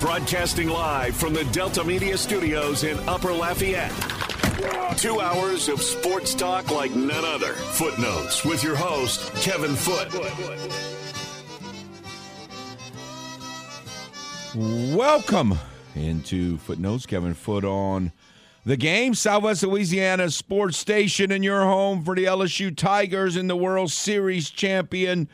Broadcasting live from the Delta Media Studios in Upper Lafayette. Two hours of sports talk like none other. Footnotes with your host, Kevin Foote. Welcome into Footnotes. Kevin Foote on the game. Southwest Louisiana Sports Station in your home for the LSU Tigers in the World Series champion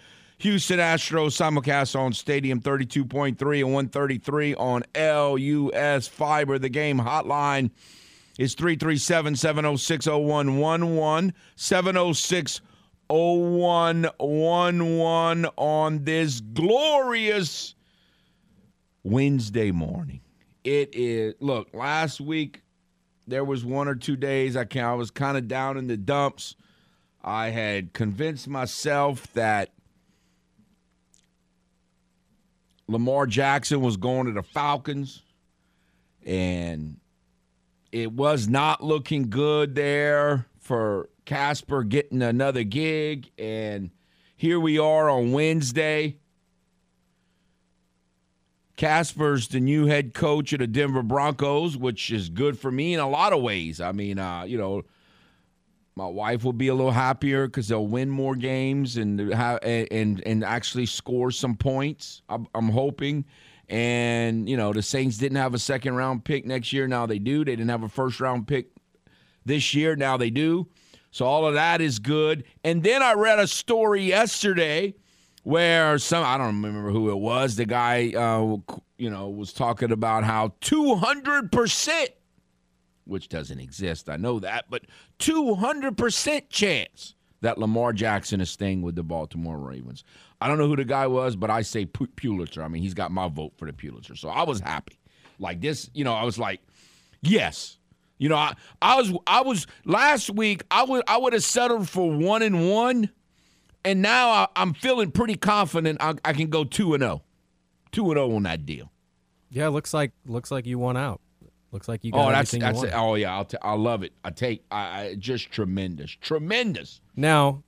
Houston Astros simulcast on Stadium 32.3 and 133 on LUS Fiber. The game hotline is 337 706 0111. 706 0111 on this glorious Wednesday morning. It is, look, last week there was one or two days I, can, I was kind of down in the dumps. I had convinced myself that Lamar Jackson was going to the Falcons, and it was not looking good there for Casper getting another gig. And here we are on Wednesday. Casper's the new head coach of the Denver Broncos, which is good for me in a lot of ways. I mean, uh, you know, my wife will be a little happier because they'll win more games and and and actually score some points. I'm, I'm, hoping. And you know, the Saints didn't have a second round pick next year. Now they do. They didn't have a first round pick this year. Now they do. So all of that is good. And then I read a story yesterday where some I don't remember who it was. The guy, uh, you know, was talking about how 200 percent which doesn't exist. I know that, but 200% chance that Lamar Jackson is staying with the Baltimore Ravens. I don't know who the guy was, but I say Pulitzer. I mean, he's got my vote for the Pulitzer. So I was happy. Like this, you know, I was like, yes. You know, I, I was I was last week I would I would have settled for one and one, and now I, am feeling pretty confident I, I can go two and zero, oh. two and zero oh on that deal. Yeah, looks like looks like you won out. Looks like you got oh, that's that's it. Oh yeah, I'll t- I love it. I take I, I just tremendous, tremendous. Now,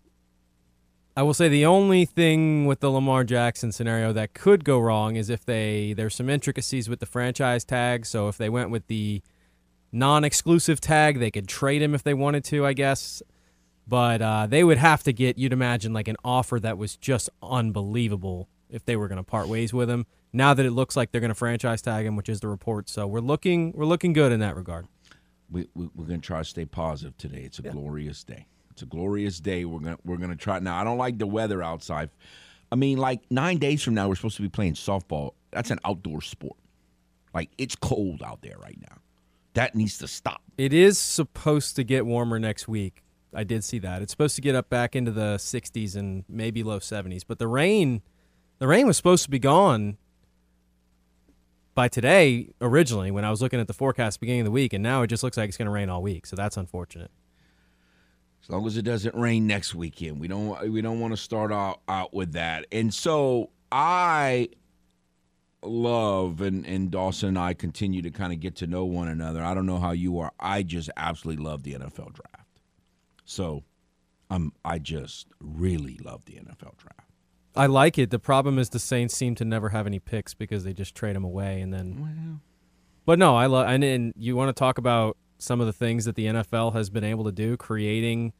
I will say the only thing with the Lamar Jackson scenario that could go wrong is if they there's some intricacies with the franchise tag. So if they went with the non-exclusive tag, they could trade him if they wanted to, I guess. But uh, they would have to get you'd imagine like an offer that was just unbelievable if they were going to part ways with him now that it looks like they're going to franchise tag him, which is the report. So we're looking we're looking good in that regard. We, we are going to try to stay positive today. It's a yeah. glorious day. It's a glorious day. We're going to we're going to try. Now I don't like the weather outside. I mean, like nine days from now, we're supposed to be playing softball. That's an outdoor sport. Like it's cold out there right now. That needs to stop. It is supposed to get warmer next week. I did see that. It's supposed to get up back into the 60s and maybe low 70s. But the rain, the rain was supposed to be gone by today originally when I was looking at the forecast beginning of the week, and now it just looks like it's going to rain all week. So that's unfortunate. As long as it doesn't rain next weekend, we don't we don't want to start out, out with that. And so I love and, and Dawson and I continue to kind of get to know one another. I don't know how you are. I just absolutely love the NFL draft. So I'm I just really love the NFL draft. I like it. The problem is the Saints seem to never have any picks because they just trade them away and then. Well. But no, I love and, and you want to talk about some of the things that the NFL has been able to do, creating.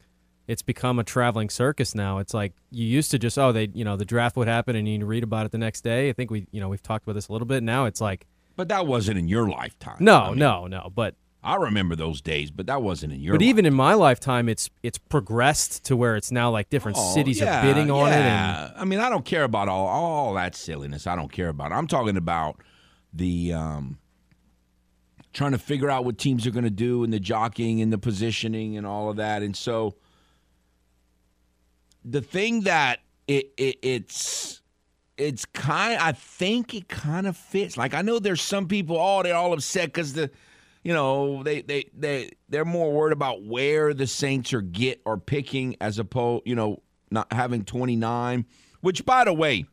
It's become a traveling circus now. It's like you used to just oh they you know the draft would happen and you read about it the next day. I think we you know we've talked about this a little bit. Now it's like. But that wasn't in your lifetime. No, I mean, no, no. But I remember those days, but that wasn't in your. But even in my lifetime, it's it's progressed to where it's now like different oh, cities yeah, are bidding on yeah. it. And I mean, I don't care about all all that silliness. I don't care about. It. I'm talking about the um, trying to figure out what teams are going to do and the jockeying and the positioning and all of that. And so the thing that it, it it's it's kind. I think it kind of fits. Like I know there's some people. Oh, they're all upset because the you know, they they they they're more worried about where the Saints are get or picking as opposed, you know, not having 29, which by the way,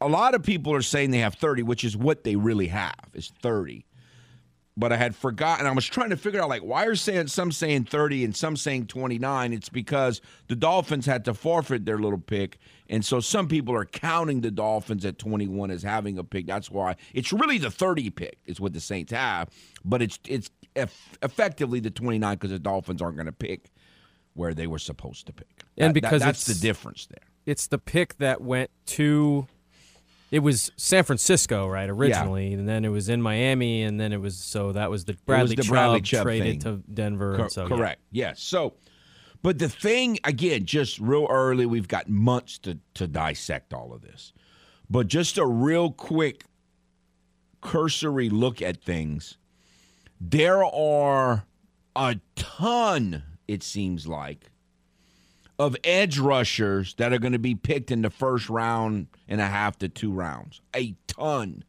a lot of people are saying they have 30, which is what they really have, is 30. But I had forgotten. I was trying to figure out like why are saying some saying 30 and some saying 29. It's because the Dolphins had to forfeit their little pick, and so some people are counting the Dolphins at 21 as having a pick. That's why it's really the 30 pick is what the Saints have, but it's it's eff- effectively the 29 because the Dolphins aren't going to pick where they were supposed to pick. And That- because that- that's it's- the difference there. It's the pick that went to. It was San Francisco, right, originally, and then it was in Miami, and then it was so that was the Bradley, the Bradley Chubb traded thing. to Denver. And so, yeah. correct. Yes. So, but the thing again, just real early, we've got months to to dissect all of this. But just a real quick cursory look at things. There are a ton, it seems like, of edge rushers that are going to be picked in the first round and a half to two rounds. A ton.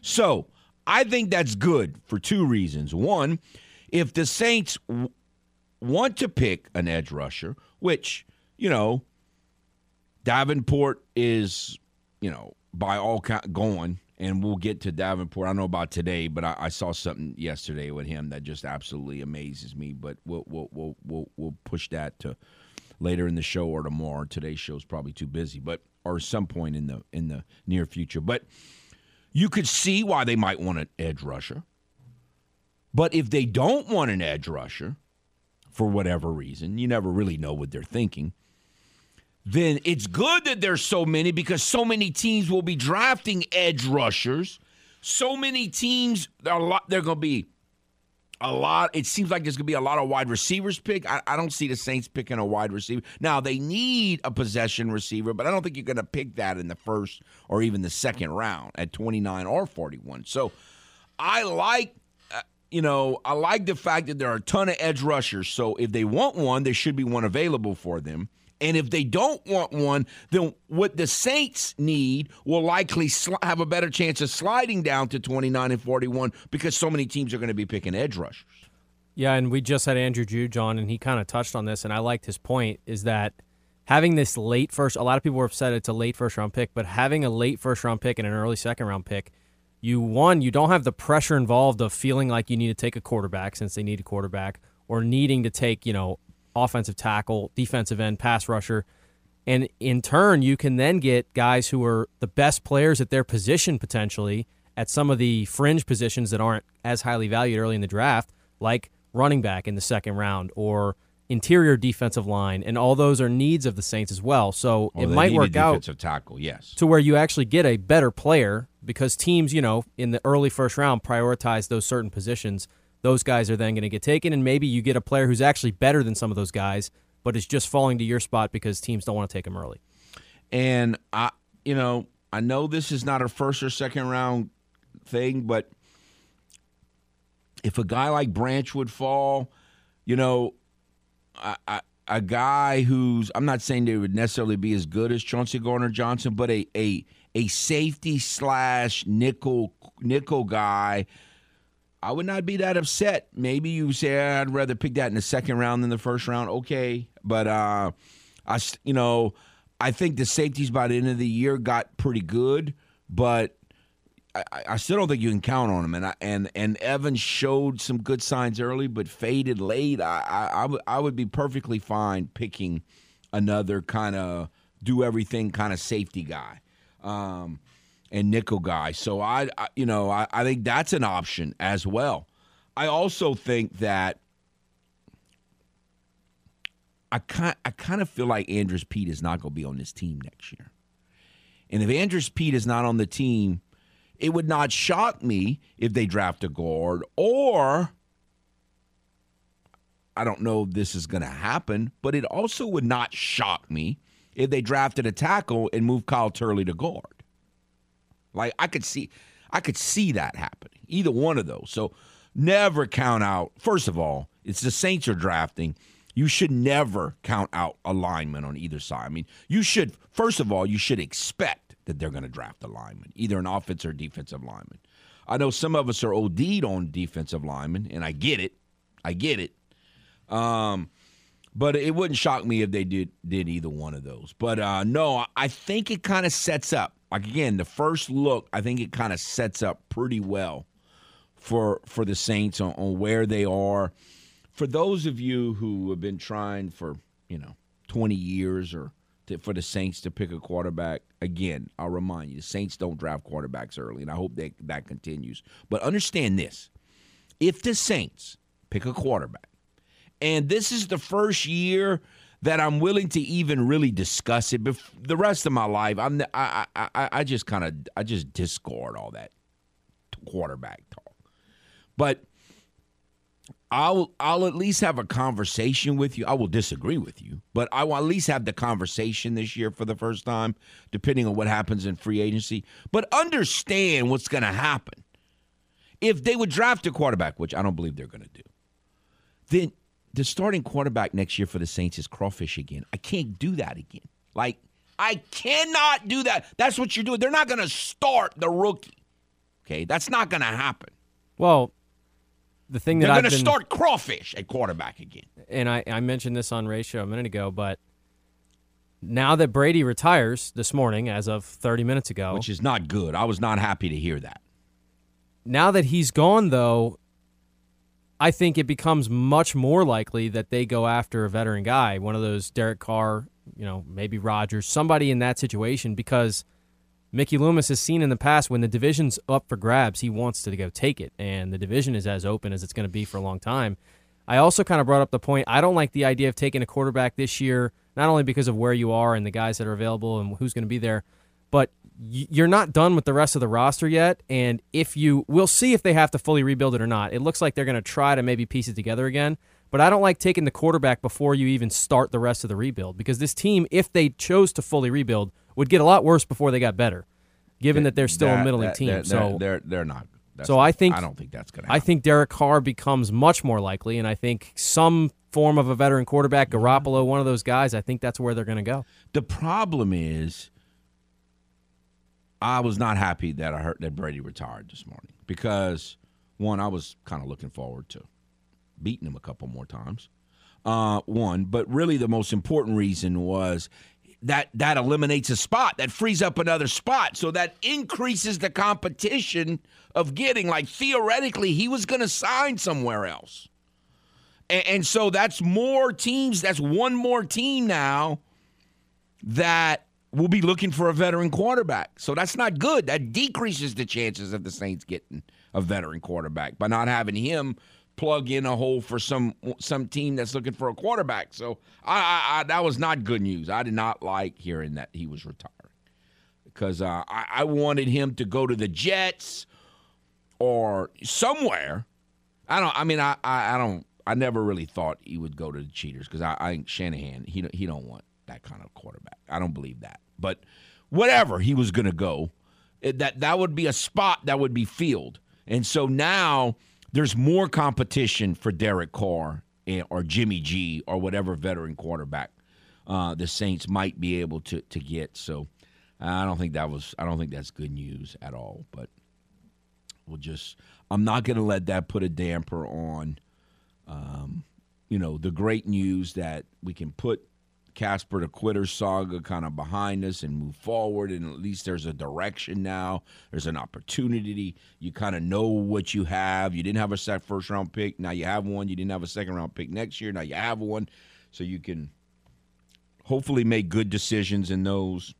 So I think that's good for two reasons. One, if the Saints w- want to pick an edge rusher, which, you know, Davenport is, you know, by all count going, and we'll get to Davenport. I don't know about today, but I, I saw something yesterday with him that just absolutely amazes me. But we'll we'll we'll we'll, we'll push that to later in the show or tomorrow. Today's show is probably too busy, but or some point in the in the near future. But you could see why they might want an edge rusher. But if they don't want an edge rusher, for whatever reason, you never really know what they're thinking. Then it's good that there's so many because so many teams will be drafting edge rushers. So many teams, lot. They're going to be a lot. It seems like there's going to be a lot of wide receivers pick. I, I don't see the Saints picking a wide receiver. Now they need a possession receiver, but I don't think you're going to pick that in the first or even the second round at 29 or 41. So I like, uh, you know, I like the fact that there are a ton of edge rushers. So if they want one, there should be one available for them. And if they don't want one, then what the Saints need will likely sli- have a better chance of sliding down to 29 and 41 because so many teams are going to be picking edge rushers. Yeah, and we just had Andrew Juge on, and he kind of touched on this, and I liked his point is that having this late first, a lot of people were upset it's a late first round pick, but having a late first round pick and an early second round pick, you one, you don't have the pressure involved of feeling like you need to take a quarterback since they need a quarterback, or needing to take you know offensive tackle, defensive end, pass rusher. And in turn, you can then get guys who are the best players at their position potentially at some of the fringe positions that aren't as highly valued early in the draft, like running back in the second round or interior defensive line. And all those are needs of the Saints as well. So it might work out defensive tackle, yes. to where you actually get a better player because teams, you know, in the early first round prioritize those certain positions. Those guys are then going to get taken, and maybe you get a player who's actually better than some of those guys, but is just falling to your spot because teams don't want to take him early. And I, you know, I know this is not a first or second round thing, but if a guy like Branch would fall, you know, I, I, a guy who's I'm not saying they would necessarily be as good as Chauncey Gardner Johnson, but a a a safety slash nickel nickel guy. I would not be that upset. Maybe you say I'd rather pick that in the second round than the first round. Okay, but uh, I you know I think the safeties by the end of the year got pretty good, but I, I- still don't think you can count on them. And I, and and Evans showed some good signs early, but faded late. I I, I would I would be perfectly fine picking another kind of do everything kind of safety guy. Um, and nickel guy. So I, I you know, I, I think that's an option as well. I also think that I kind I kind of feel like Andrus Peat is not going to be on this team next year. And if Andrus Peat is not on the team, it would not shock me if they draft a guard or I don't know if this is going to happen, but it also would not shock me if they drafted a tackle and moved Kyle Turley to guard. Like I could see I could see that happening. Either one of those. So never count out. First of all, it's the Saints are drafting. You should never count out a lineman on either side. I mean, you should first of all, you should expect that they're going to draft a lineman, either an offensive or defensive lineman. I know some of us are OD'd on defensive linemen, and I get it. I get it. Um, but it wouldn't shock me if they did did either one of those. But uh, no, I think it kind of sets up. Like again, the first look, I think it kind of sets up pretty well for for the Saints on, on where they are. For those of you who have been trying for you know 20 years or to, for the Saints to pick a quarterback, again, I'll remind you, the Saints don't draft quarterbacks early, and I hope that that continues. But understand this: if the Saints pick a quarterback, and this is the first year that I'm willing to even really discuss it. But the rest of my life, I'm I I I just kind of I just discard all that quarterback talk. But I'll I'll at least have a conversation with you. I will disagree with you, but I will at least have the conversation this year for the first time, depending on what happens in free agency. But understand what's going to happen. If they would draft a quarterback, which I don't believe they're going to do, then the starting quarterback next year for the Saints is crawfish again. I can't do that again. Like I cannot do that. That's what you're doing. They're not going to start the rookie. Okay, that's not going to happen. Well, the thing that They're going to start crawfish at quarterback again. and I, I mentioned this on ratio a minute ago, but now that Brady retires this morning, as of 30 minutes ago, which is not good. I was not happy to hear that. now that he's gone, though, I think it becomes much more likely that they go after a veteran guy, one of those Derek Carr, you know, maybe Rodgers, somebody in that situation, because Mickey Loomis has seen in the past when the division's up for grabs, he wants to go take it, and the division is as open as it's going to be for a long time. I also kind of brought up the point I don't like the idea of taking a quarterback this year, not only because of where you are and the guys that are available and who's going to be there, but you're not done with the rest of the roster yet. And if you, we'll see if they have to fully rebuild it or not. It looks like they're going to try to maybe piece it together again. But I don't like taking the quarterback before you even start the rest of the rebuild because this team, if they chose to fully rebuild, would get a lot worse before they got better, given that they're still a middling that- team. they're, so they're they're not. that's So not- I think- I don't think that's going to. I think Derek Carr becomes much more likely, and I think some form of a veteran quarterback, Garoppolo, one of those guys, I think that's where they're going to go. the problem is, I was not happy that I heard that Brady retired this morning because one, I was kind of looking forward to beating him a couple more times. Uh, one, but really the most important reason was that that eliminates a spot that frees up another spot so that increases the competition of getting like theoretically he was going to sign somewhere else and, and so that's more teams that's one more team now that will be looking for a veteran quarterback so that's not good that decreases the chances of the saints getting a veteran quarterback by not having him plug in a hole for some some team that's looking for a quarterback. So I, I, I that was not good news. I did not like hearing that he was retiring because uh, I, I wanted him to go to the Jets or somewhere. I don't. I mean, I, I, I don't. I never really thought he would go to the Cheaters because I, I think Shanahan he he don't want that kind of quarterback. I don't believe that. But whatever he was going to go, it, that that would be a spot that would be filled. And so now there's more competition for Derek Carr or Jimmy G or whatever veteran quarterback uh, the Saints might be able to to get. So I don't think that was I don't think that's good news at all. But we'll just I'm not going to let that put a damper on, um, you know, the great news that we can put Casper the Quitter saga kind of behind us and move forward. And at least there's a direction now. There's an opportunity. You kind of know what you have. You didn't have a first round pick. Now you have one. You didn't have a second round pick next year. Now you have one. So you can hopefully make good decisions in those.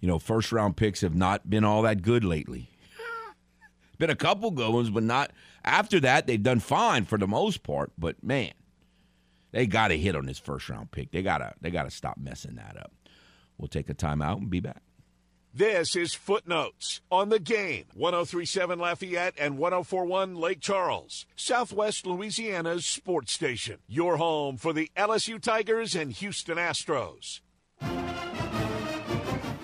You know, first round picks have not been all that good lately. been a couple good ones, but not after that. They've done fine for the most part. But man, they got to hit on this first round pick. They gotta they gotta stop messing that up. We'll take a timeout and be back. This is Footnotes on the game. 1037 Lafayette and 1041 Lake Charles, Southwest Louisiana's sports station. Your home for the LSU Tigers and Houston Astros.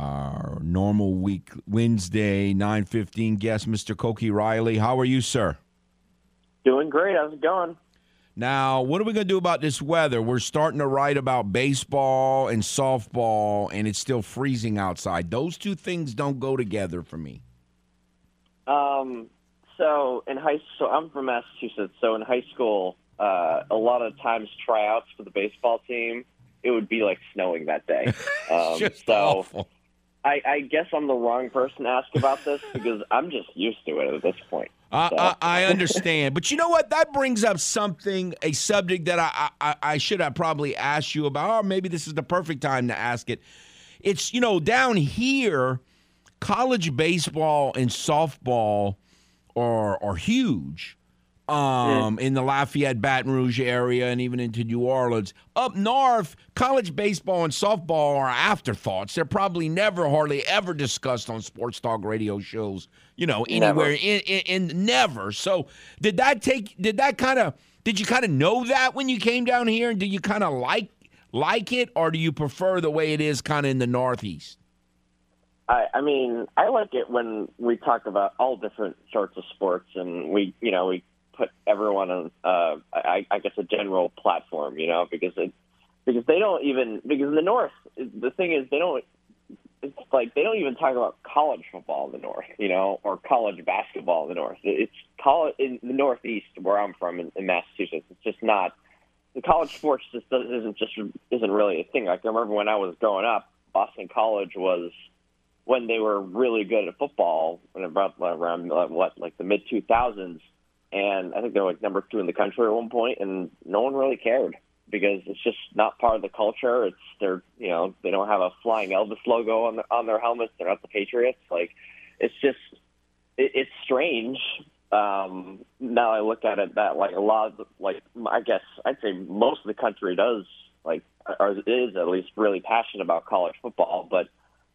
our normal week Wednesday 9:15 guest, Mr. Koki Riley. How are you, sir? Doing great. How's it going? Now, what are we going to do about this weather? We're starting to write about baseball and softball, and it's still freezing outside. Those two things don't go together for me. Um, so in high, so I'm from Massachusetts. So in high school, uh, a lot of times tryouts for the baseball team, it would be like snowing that day. Um, so awful. I, I guess I'm the wrong person to ask about this because I'm just used to it at this point. I, So- I, I understand, but you know what? That brings up something, a subject that I, I, I should have probably asked you about, or maybe this is the perfect time to ask it. It's you know down here, college baseball and softball are are huge. Um, in the Lafayette, Baton Rouge area, and even into New Orleans. Up north, college baseball and softball are afterthoughts. They're probably never, hardly ever discussed on sports talk radio shows. You know, anywhere in, in, in never. So did that take? Did that kind of? Did you kind of know that when you came down here, and do you kind of like like it, or do you prefer the way it is, kind of in the Northeast? I, I mean, I like it when we talk about all different sorts of sports, and we, you know, we put everyone on, uh, I, I guess, a general platform, you know, because it, because they don't even because in the North, the thing is they don't. It's like they don't even talk about college football in the North, you know, or college basketball in the North. It's college in the Northeast, where I'm from in, in Massachusetts. It's just not the college sports just isn't just isn't really a thing. Like I remember when I was growing up, Boston College was when they were really good at football, when about around what like the mid two thousands, and I think they were like number two in the country at one point, and no one really cared because it's just not part of the culture. It's they're you know they don't have a flying Elvis logo on their on their helmets. They're not the Patriots. Like it's just it, it's strange. Um, now I look at it that like a lot of like I guess I'd say most of the country does like or is at least really passionate about college football, but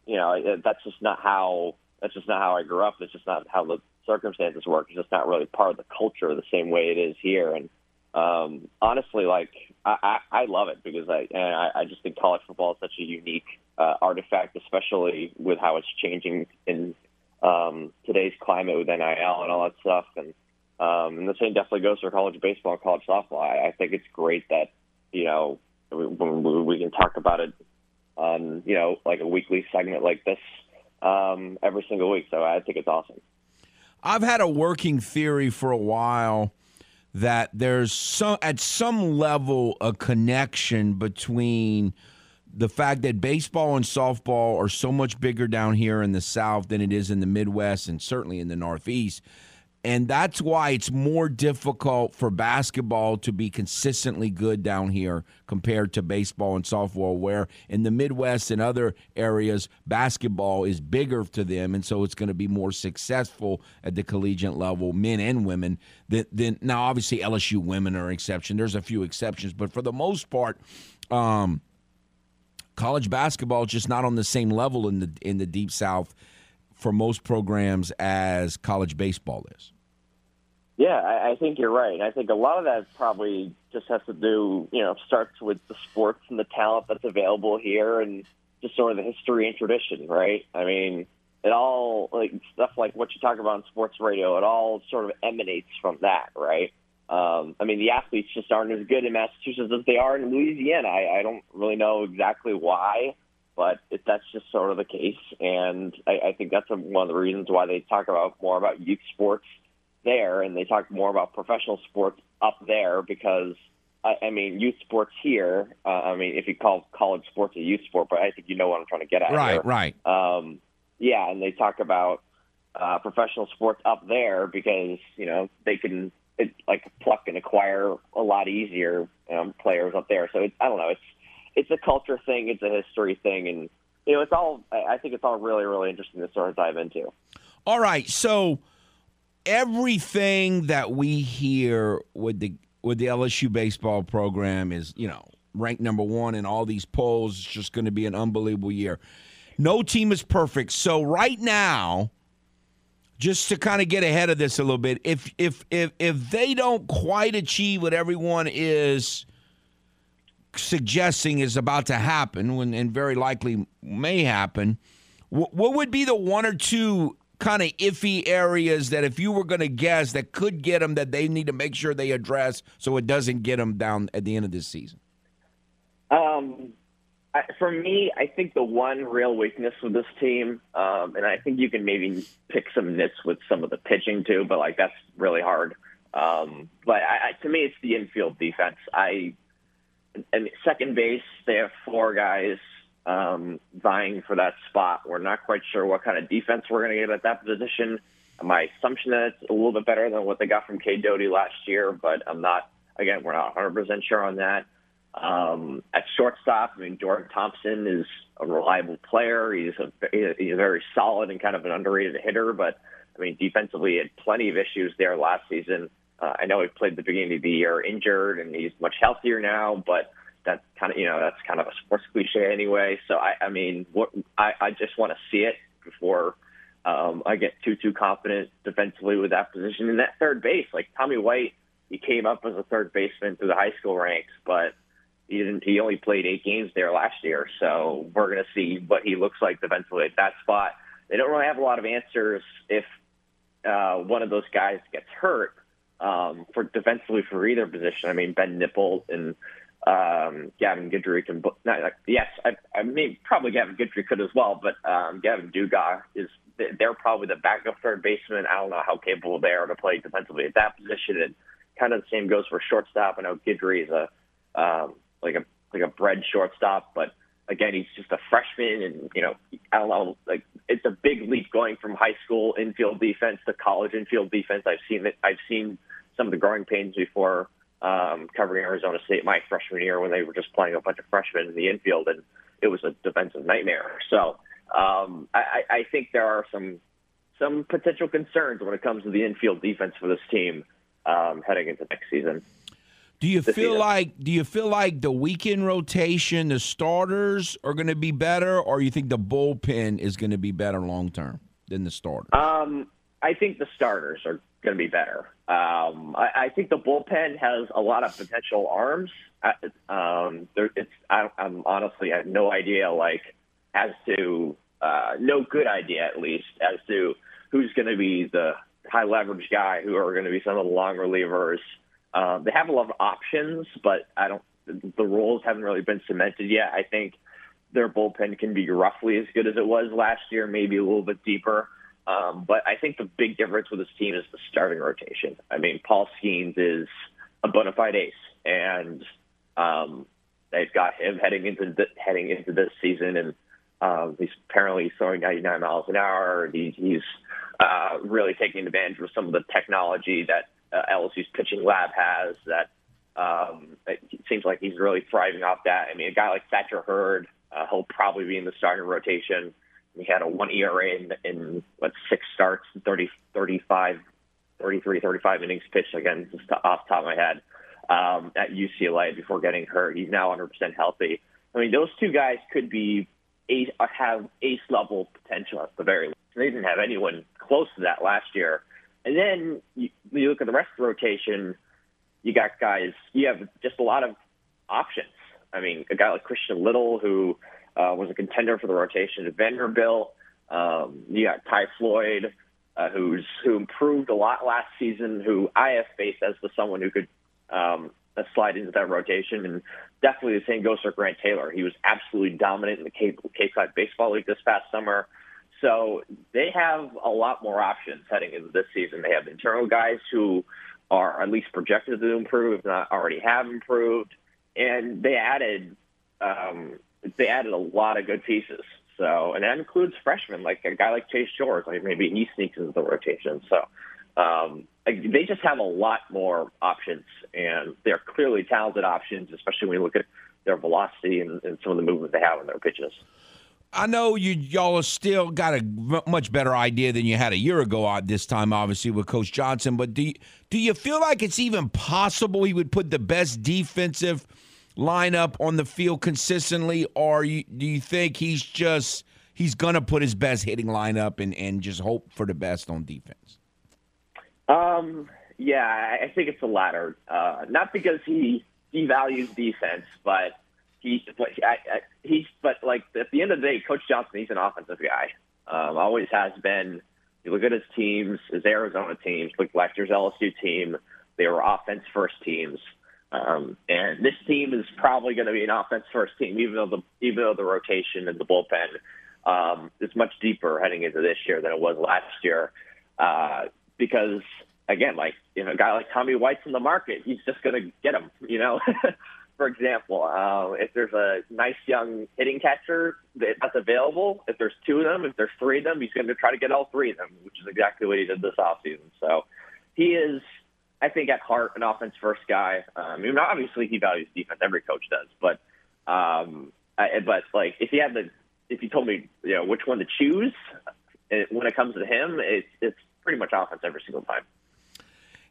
you know that's just not how that's just not how I grew up. It's just not how the circumstances work. It's just not really part of the culture the same way it is here. And um, honestly, like I, I, I love it because I and I, I just think college football is such a unique uh, artifact, especially with how it's changing in um, today's climate with NIL and all that stuff. And um, and the same definitely goes for college baseball and college softball. I, I think it's great that you know we, we, we can talk about it on you know like a weekly segment like this um, every single week. So I think it's awesome. I've had a working theory for a while that there's some at some level a connection between the fact that baseball and softball are so much bigger down here in the South than it is in the Midwest and certainly in the Northeast. And that's why it's more difficult for basketball to be consistently good down here compared to baseball and softball, where in the Midwest and other areas, basketball is bigger to them. And so it's going to be more successful at the collegiate level, men and women. Than, than, now, obviously, LSU women are an exception. There's a few exceptions, but for the most part, um, college basketball is just not on the same level in the in the deep south for most programs as college baseball is. Yeah, I, I think you're right. I think a lot of that probably just has to do, you know, starts with the sports and the talent that's available here, and just sort of the history and tradition, right? I mean, it all like stuff like what you talk about in sports radio. It all sort of emanates from that, right? Um, I mean, the athletes just aren't as good in Massachusetts as they are in Louisiana. I, I don't really know exactly why, but it, that's just sort of the case. And I, I think that's a, one of the reasons why they talk about more about youth sports there, and they talk more about professional sports up there because. I I mean, youth sports here. Uh, I mean, if you call college sports a youth sport, but I think you know what I'm trying to get at. Right, here. right. Um, yeah, and they talk about uh, professional sports up there because you know they can it, like pluck and acquire a lot easier um, players up there. So it's, I don't know. It's it's a culture thing. It's a history thing, and you know it's all. I I think it's all really really interesting to sort of dive into. All right, so everything that we hear with the with the LSU baseball program is, you know, ranked number 1 in all these polls. It's just going to be an unbelievable year. No team is perfect. So right now, just to kind of get ahead of this a little bit, if if if if they don't quite achieve what everyone is suggesting is about to happen, when and very likely may happen, what would be the one or two kind of iffy areas that if you were going to guess that could get them that they need to make sure they address so it doesn't get them down at the end of this season? Um, I, for me, I think the one real weakness with this team, um, and I think you can maybe pick some nits with some of the pitching too, but like that's really hard. Um, but I, I, to me, it's the infield defense. I and second base, they have four guys um, vying for that spot. We're not quite sure what kind of defense we're going to get at that position. My assumption that it's a little bit better than what they got from Cade Doughty last year, but I'm not. Again, we're not 100 percent sure on that. Um, at shortstop, I mean, Jordan Thompson is a reliable player. He's a he's very solid and kind of an underrated hitter, but I mean, defensively, he had plenty of issues there last season. Uh, I know he played the beginning of the year injured, and he's much healthier now, but that's kind of you know that's kind of a sports cliche anyway. So I, I mean, what I, I just want to see it before um, I get too too confident defensively with that position. In that third base, like Tommy White, he came up as a third baseman through the high school ranks, but he didn't. He only played eight games there last year, so we're to see what he looks like defensively at that spot. They don't really have a lot of answers if uh, one of those guys gets hurt um, for defensively for either position. I mean, Ben Nippolt and um, Gavin Guidry can. Not, like, yes, I, I mean probably Gavin Guidry could as well, but um, Gavin Dugas is. They're probably the backup third baseman. I don't know how capable they are to play defensively at that position, and kind of the same goes for shortstop. I know Guidry is a um, like a like a bred shortstop, but again, he's just a freshman, and you know, I don't know, like it's a big leap going from high school infield defense to college infield defense. I've seen it. I've seen some of the growing pains before um, covering Arizona State my freshman year when they were just playing a bunch of freshmen in the infield, and it was a defensive nightmare. So um, I, I think there are some some potential concerns when it comes to the infield defense for this team um, heading into next season. Do you feel like do you feel like the weekend rotation, the starters are going to be better, or you think the bullpen is going to be better long term than the starters? Um, I think the starters are going to be better. Um, I, I think the bullpen has a lot of potential arms. Uh, um, there, it's I, I'm honestly I have no idea like as to uh, no good idea at least as to who's going to be the high leverage guy, who are going to be some of the long relievers. Um, they have a lot of options, but I don't. The roles haven't really been cemented yet. I think their bullpen can be roughly as good as it was last year, maybe a little bit deeper. Um, but I think the big difference with this team is the starting rotation. I mean, Paul Skenes is a bona fide ace, and um, they've got him heading into the, heading into this season, and um, he's apparently throwing 99 miles an hour. He, he's uh, really taking advantage of some of the technology that uh, LSU's pitching lab has that um, it seems like he's really thriving off that. I mean, a guy like Thatcher Hurd, uh, he'll probably be in the starting rotation. He had a one ERA in, in what six starts, 30, 35, 33, 35 innings pitched again, just off the top of my head, um, at UCLA before getting hurt. He's now 100% healthy. I mean, those two guys could be ace, have ace level potential at the very least. They didn't have anyone close to that last year. And then you, you look at the rest of the rotation, you got guys, you have just a lot of options. I mean, a guy like Christian Little, who uh, was a contender for the rotation at Vanderbilt. Um, you got Ty Floyd, uh, who's who improved a lot last season, who I have faced as the someone who could um, slide into that rotation. And definitely the same goes for Grant Taylor. He was absolutely dominant in the Cape, Cape Cod Baseball League this past summer. So they have a lot more options heading into this season. They have internal guys who are at least projected to improve, if not already have improved. And they added um, they added a lot of good pieces. So, and that includes freshmen, like a guy like Chase George. like maybe he sneaks into the rotation. So, um, they just have a lot more options, and they're clearly talented options, especially when you look at their velocity and, and some of the movement they have in their pitches. I know you y'all have still got a much better idea than you had a year ago at this time, obviously with Coach Johnson. But do you, do you feel like it's even possible he would put the best defensive lineup on the field consistently, or you, do you think he's just he's gonna put his best hitting lineup and and just hope for the best on defense? Um, yeah, I think it's the latter. Uh, not because he devalues defense, but he, but I, I, he's, but like at the end of the day, Coach Johnson, he's an offensive guy. Um, always has been. You look at his teams, his Arizona teams, look last year's LSU team. They were offense first teams. Um, and this team is probably going to be an offense first team, even though the even though the rotation and the bullpen um, is much deeper heading into this year than it was last year. Uh, because again, like you know, a guy like Tommy White's in the market, he's just going to get him. You know, for example, uh, if there's a nice young hitting catcher that's available, if there's two of them, if there's three of them, he's going to try to get all three of them, which is exactly what he did this offseason. So he is I think at heart an offense first guy. Um, I mean, obviously he values defense. Every coach does, but um, I, but like if you had the if you told me you know which one to choose it, when it comes to him, it's it's pretty much offense every single time.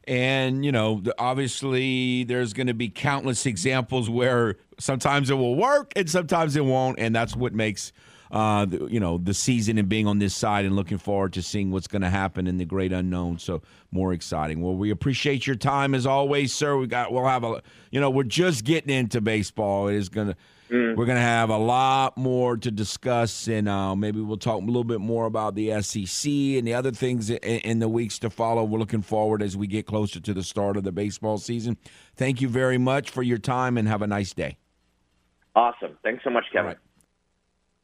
And, you know, obviously there's going to be countless examples where sometimes it will work and sometimes it won't. And that's what makes uh, the, you know, the season and being on this side and looking forward to seeing what's going to happen in the great unknown. So more exciting. Well, we appreciate your time as always, sir. We got we'll have a you know we're just getting into baseball. It is gonna mm. we're gonna have a lot more to discuss, and uh, maybe we'll talk a little bit more about the SEC and the other things in, in the weeks to follow. We're looking forward as we get closer to the start of the baseball season. Thank you very much for your time, and have a nice day. Awesome. Thanks so much, Kevin.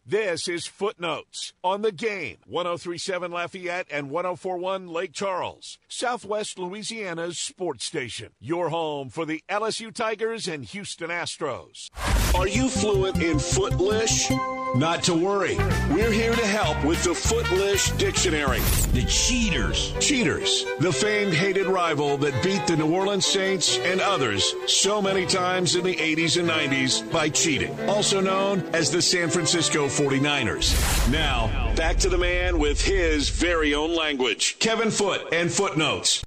This is Footnotes on the game 1037 Lafayette and 1041 Lake Charles, Southwest Louisiana's sports station. Your home for the LSU Tigers and Houston Astros. Are you fluent in Footlish? Not to worry. We're here to help with the Footlish Dictionary. The Cheaters. Cheaters, the famed hated rival that beat the New Orleans Saints and others so many times in the 80s and 90s by cheating. Also known as the San Francisco 49ers. Now, back to the man with his very own language. Kevin Foote and Footnotes.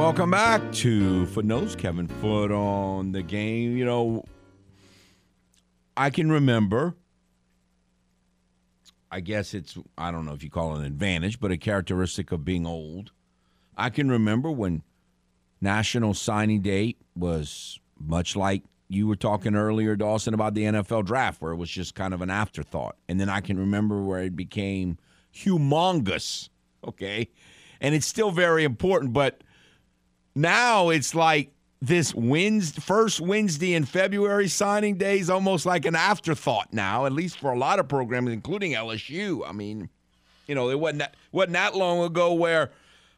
Welcome back to Footnotes. Kevin Foote on the game. You know, I can remember. I guess it's I don't know if you call it an advantage, but a characteristic of being old. I can remember when National Signing Day was much like you were talking earlier, Dawson, about the NFL draft, where it was just kind of an afterthought. And then I can remember where it became humongous. Okay. And it's still very important, but now it's like this Wednesday, first Wednesday in February signing day is almost like an afterthought now, at least for a lot of programs, including LSU. I mean, you know, it wasn't that, wasn't that long ago where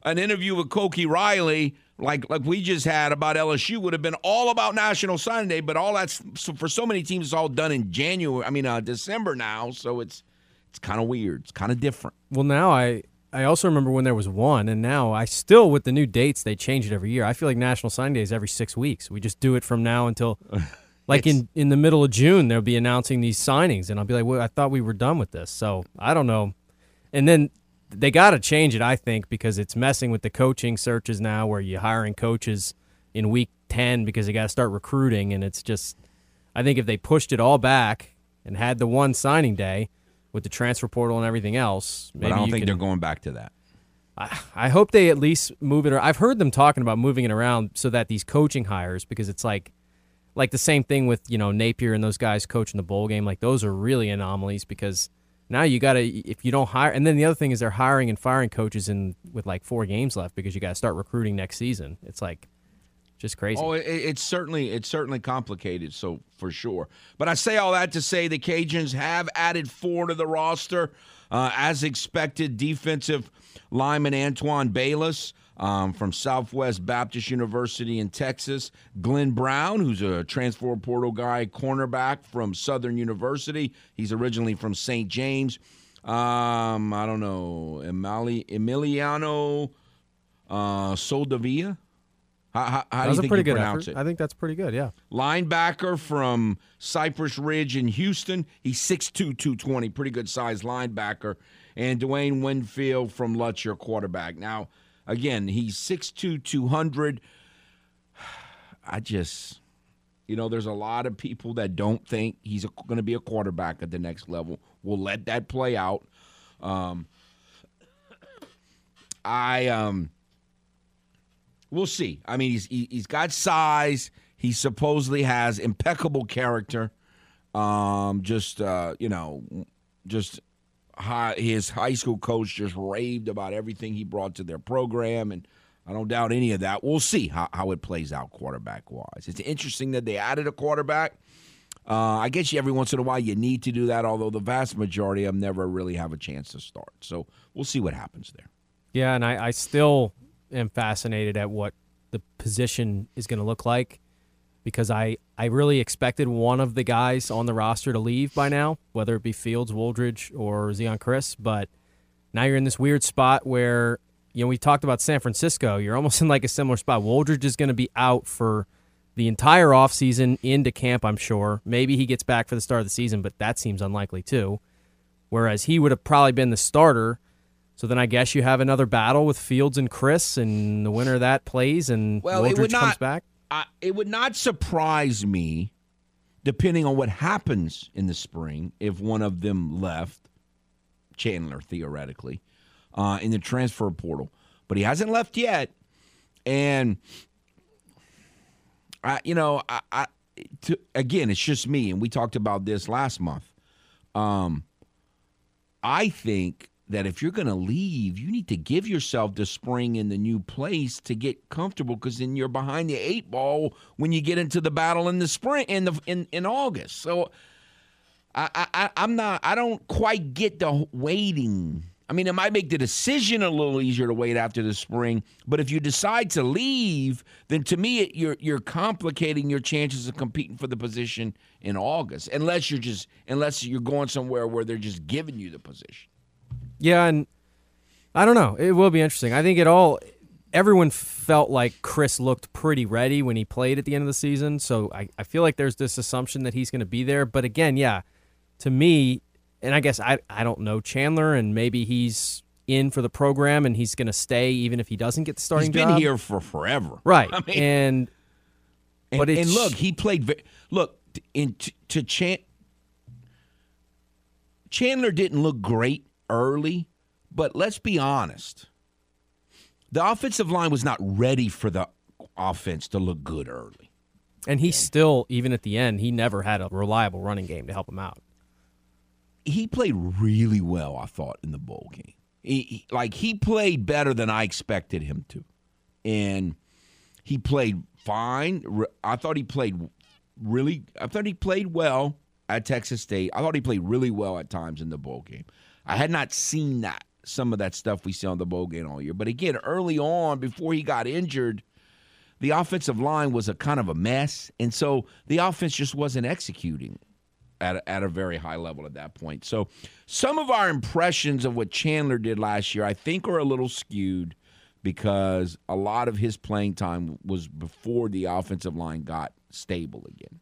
an interview with Koki Riley, like like we just had about LSU, would have been all about National Signing Day, but all that's so for so many teams, it's all done in January. I mean, uh, December now, so it's it's kind of weird. It's kind of different. Well, now I I also remember when there was one, and now I still with the new dates they change it every year. I feel like National Signing Day is every six weeks. We just do it from now until, like in in the middle of June, they'll be announcing these signings, and I'll be like, well, I thought we were done with this. So I don't know. And then they got to change it, I think, because it's messing with the coaching searches now, where you're hiring coaches in week ten because they got to start recruiting, and it's just, I think if they pushed it all back and had the one signing day with the transfer portal and everything else. Maybe but I don't think can, they're going back to that. I, I hope they at least move it. Around. I've heard them talking about moving it around so that these coaching hires, because it's like, like the same thing with you know Napier and those guys coaching the bowl game. Like those are really anomalies because now you got to if you don't hire, and then the other thing is they're hiring and firing coaches in with like four games left because you got to start recruiting next season. It's like just crazy. Oh, it, it's certainly it's certainly complicated. So for sure. But I say all that to say the Cajuns have added four to the roster, uh, as expected. Defensive lineman Antoine Bayless. Um, from Southwest Baptist University in Texas. Glenn Brown, who's a transfer portal guy, cornerback from Southern University. He's originally from St. James. Um, I don't know, Emili- Emiliano uh, Soldavia. How, how, how do you think you pronounce effort. it? I think that's pretty good, yeah. Linebacker from Cypress Ridge in Houston. He's 6'2", 220, pretty good size linebacker. And Dwayne Winfield from Lutcher, quarterback. Now, again, he's 6'2", 200. I just, you know, there's a lot of people that don't think he's going to be a quarterback at the next level. We'll let that play out. Um, I um – we'll see. I mean, he's he, has got size. He supposedly has impeccable character. Um, just uh, you know, just high, his high school coach just raved about everything he brought to their program, and I don't doubt any of that. We'll see how, how it plays out quarterback wise. It's interesting that they added a quarterback. Uh, I guess you, every once in a while you need to do that, although the vast majority of them never really have a chance to start. So we'll see what happens there. Yeah, and I, I still am fascinated at what the position is going to look like because I, I really expected one of the guys on the roster to leave by now, whether it be Fields, Wooldridge, or Zeon Chris. But now you're in this weird spot where, you know, we talked about San Francisco. You're almost in like a similar spot. Wooldridge is going to be out for the entire offseason into camp, I'm sure. Maybe he gets back for the start of the season, but that seems unlikely too. Whereas he would have probably been the starter. So then I guess you have another battle with Fields and Chris, and the winner of that plays, and well, Wooldridge not, comes back. I, it would not surprise me, depending on what happens in the spring, if one of them left, Chandler theoretically, uh, in the transfer portal. But he hasn't left yet, and I, you know, I, I to, again, it's just me, and we talked about this last month. Um, I think that if you're going to leave, you need to give yourself the spring in the new place to get comfortable because then you're behind the eight ball when you get into the battle in the spring in the in, in August. So I, I I'm not I don't quite get the waiting. I mean, it might make the decision a little easier to wait after the spring, but if you decide to leave, then to me it, you're you're complicating your chances of competing for the position in August, unless you're just unless you're going somewhere where they're just giving you the position. Yeah, and I don't know. It will be interesting. I think it all. Everyone felt like Chris looked pretty ready when he played at the end of the season, so I, I feel like there's this assumption that he's going to be there. But again, yeah, to me, and I guess I I don't know Chandler, and maybe he's in for the program and he's going to stay even if he doesn't get the starting He's been job. here for forever, right? I mean, and and, but and look, he played. Look, in to, to Chan, Chandler didn't look great early, but let's be honest. The offensive line was not ready for the offense to look good early. and he still even at the end he never had a reliable running game to help him out. He played really well, I thought, in the bowl game. He, he- like he played better than I expected him to, and he played fine. I thought he played really. I thought he played well at Texas State. I thought he played really well at times in the bowl game. I had not seen that some of that stuff we see on the bowl game all year. But again, early on, before he got injured, the offensive line was a kind of a mess, and so the offense just wasn't executing at a, at a very high level at that point. So some of our impressions of what Chandler did last year, I think, are a little skewed because a lot of his playing time was before the offensive line got stable again.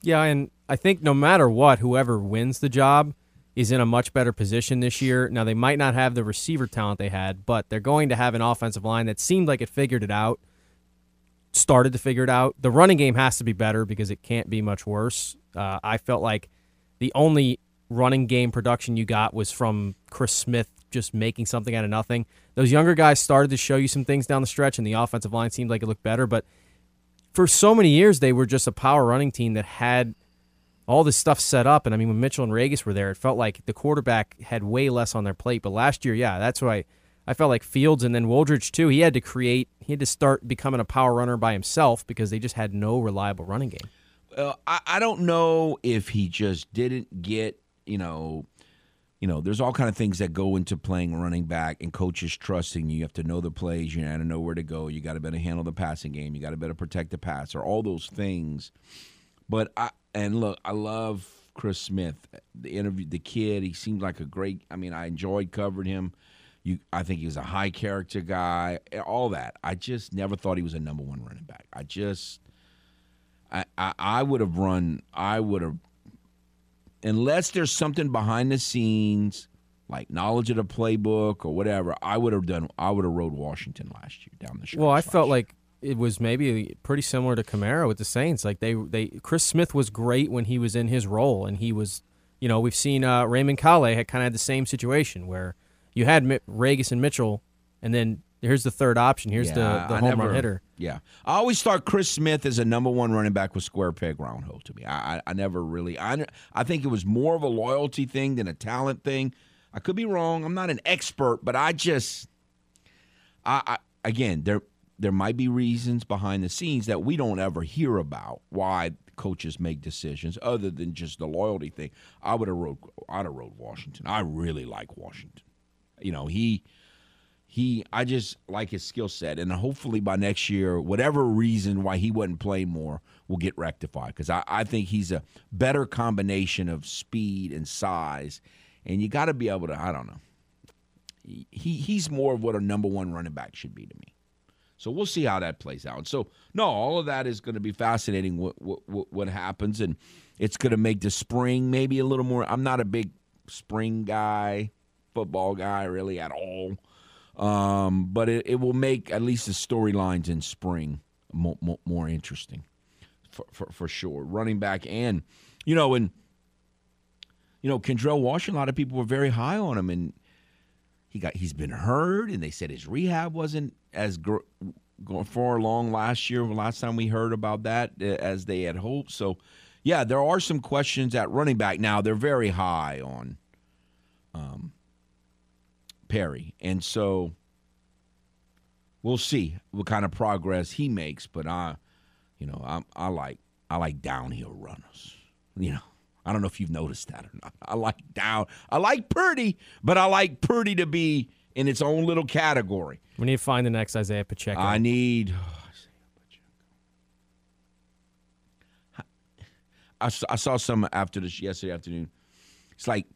Yeah, and I think no matter what, whoever wins the job is in a much better position this year. Now they might not have the receiver talent they had, but they're going to have an offensive line that seemed like it figured it out. Started to figure it out. The running game has to be better because it can't be much worse. Uh, I felt like the only running game production you got was from Chris Smith just making something out of nothing. Those younger guys started to show you some things down the stretch, and the offensive line seemed like it looked better. But for so many years, they were just a power running team that had all this stuff set up. And I mean, when Mitchell and Ragas were there, it felt like the quarterback had way less on their plate. But last year, yeah, that's why I felt like Fields and then Wooldridge too. He had to create, he had to start becoming a power runner by himself because they just had no reliable running game. Well, I, I don't know if he just didn't get, you know, you know, there's all kind of things that go into playing running back and coaches trusting you. You have to know the plays, you got to know where to go, you got to better handle the passing game, you got to better protect the passer, all those things. But I and look, I love Chris Smith. The interview, the kid, he seemed like a great. I mean, I enjoyed covering him. You, I think he was a high character guy. All that. I just never thought he was a number one running back. I just, I, I, I would have run. I would have, unless there's something behind the scenes, like knowledge of the playbook or whatever. I would have done. I would have rode Washington last year down the stretch. Well, I felt year. like it was maybe pretty similar to Kamara with the Saints. Like they, they Chris Smith was great when he was in his role, and he was, you know, we've seen uh, Raymond Calais had kind of had the same situation where you had Ragas and Mitchell, and then Here's the third option. Here's Yeah, the, the home never- run hitter. Yeah, I always thought Chris Smith as a number one running back was square peg round hole to me. I, I, I never really. I, I think it was more of a loyalty thing than a talent thing. I could be wrong. I'm not an expert, but I just, I, I again there there might be reasons behind the scenes that we don't ever hear about why coaches make decisions other than just the loyalty thing. I would have wrote I'd have wrote Washington. I really like Washington. You know he he I just like his skill set, and hopefully by next year, whatever reason why he wouldn't play more will get rectified because I, I think he's a better combination of speed and size, and you got to be able to I don't know. He he's more of what a number one running back should be to me. So we'll see how that plays out. So no, all of that is going to be fascinating. What what what happens, and it's going to make the spring maybe a little more. I'm not a big spring guy, football guy really at all. Um, but it, it will make at least the storylines in spring more, more, more interesting for, for, for sure. Running back and, you know, and, you know, Kendrell Washington, a lot of people were very high on him and he got, he's been hurt and they said his rehab wasn't as gr- far along last year, last time we heard about that uh, as they had hoped. So, yeah, there are some questions at running back. Now, they're very high on um, Perry. And so we'll see what kind of progress he makes. But I, you know, I, I like I like downhill runners. You know, I don't know if you've noticed that or not. I like down. I like Purdy, but I like Purdy to be in its own little category. We need to find the next Isaiah Pacheco. I need. I saw, I saw some after this yesterday afternoon. It's like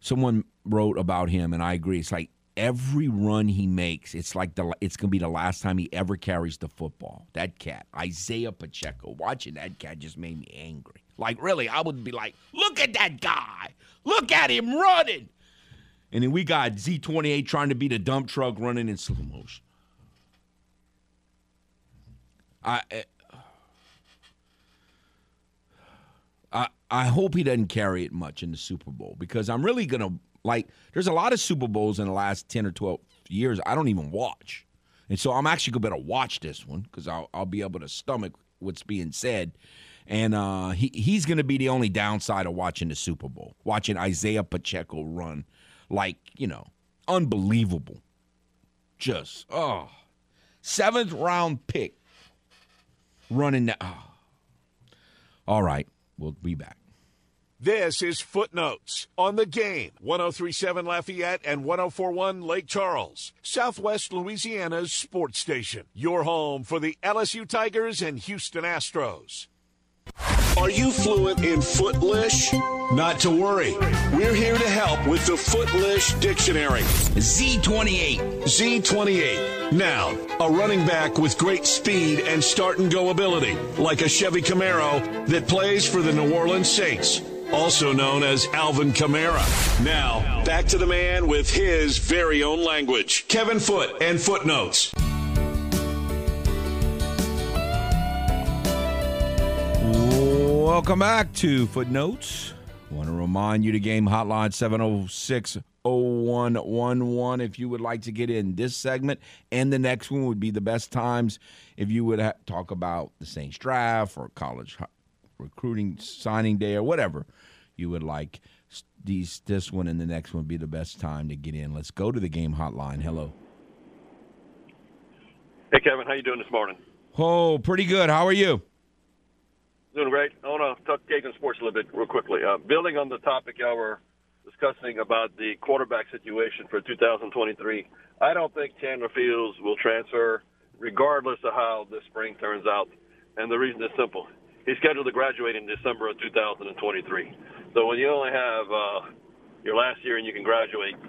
someone wrote about him, and I agree. It's like every run he makes, it's like the it's gonna be the last time he ever carries the football. That cat, Isaiah Pacheco. Watching that cat just made me angry. Like really, I would be like, look at that guy, look at him running. And then we got Z28 trying to beat a dump truck running in slow motion. I, eh, I I hope he doesn't carry it much in the Super Bowl because I'm really gonna like. There's a lot of Super Bowls in the last ten or twelve years I don't even watch, and so I'm actually gonna better watch this one because I'll I'll be able to stomach what's being said. And uh, he he's gonna be the only downside of watching the Super Bowl, watching Isaiah Pacheco run, like you know, unbelievable. Just oh, seventh round pick running that. Oh. All right, we'll be back. This is Footnotes on the game. 1037 Lafayette and 1041 Lake Charles, Southwest Louisiana's sports station. Your home for the LSU Tigers and Houston Astros. Are you fluent in Footlish? Not to worry. We're here to help with the Footlish Dictionary. Z28. Z28. Noun, a running back with great speed and start and go ability, like a Chevy Camaro that plays for the New Orleans Saints, also known as Alvin Kamara. Now, back to the man with his very own language, Kevin Foot and Footnotes. Welcome back to Footnotes. Want to remind you the game hotline 706 0111 if you would like to get in this segment and the next one would be the best times if you would ha- talk about the Saints draft or college ho- recruiting signing day or whatever you would like. These this one and the next one would be the best time to get in. Let's go to the game hotline. Hello. Hey Kevin, how you doing this morning? Oh, pretty good. How are you? Doing. I want to talk Cajun sports a little bit real quickly. Uh, building on the topic y'all were discussing about the quarterback situation for 2023, I don't think Chandler Fields will transfer regardless of how this spring turns out. And the reason is simple. He's scheduled to graduate in December of 2023. So when you only have uh, your last year and you can graduate,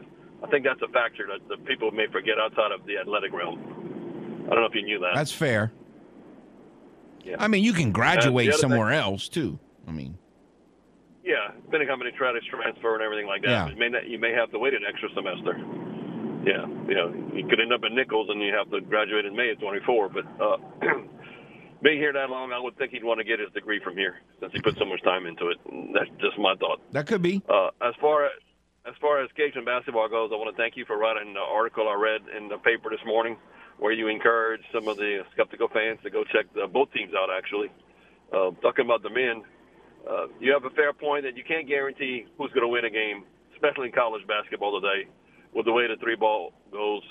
I think that's a factor that the people may forget outside of the athletic realm. I don't know if you knew that. That's fair. Yeah. I mean, you can graduate other thing- somewhere else too. I mean, Yeah, depending on how many try to transfer and everything like that. Yeah. You may not, you may have to wait an extra semester. Yeah, you know, you could end up in Nicholls and you have to graduate in May of 24. But uh, being here that long, I would think he'd want to get his degree from here since he put so much time into it. That's just my thought. that could be. Uh, as far as as far as Cajun basketball goes, I want to thank you for writing the article I read in the paper this morning, where you encourage some of the skeptical fans to go check the, both teams out. Actually, uh, talking about the men, uh, you have a fair point that you can't guarantee who's going to win a game, especially in college basketball today, with the way the three ball goes.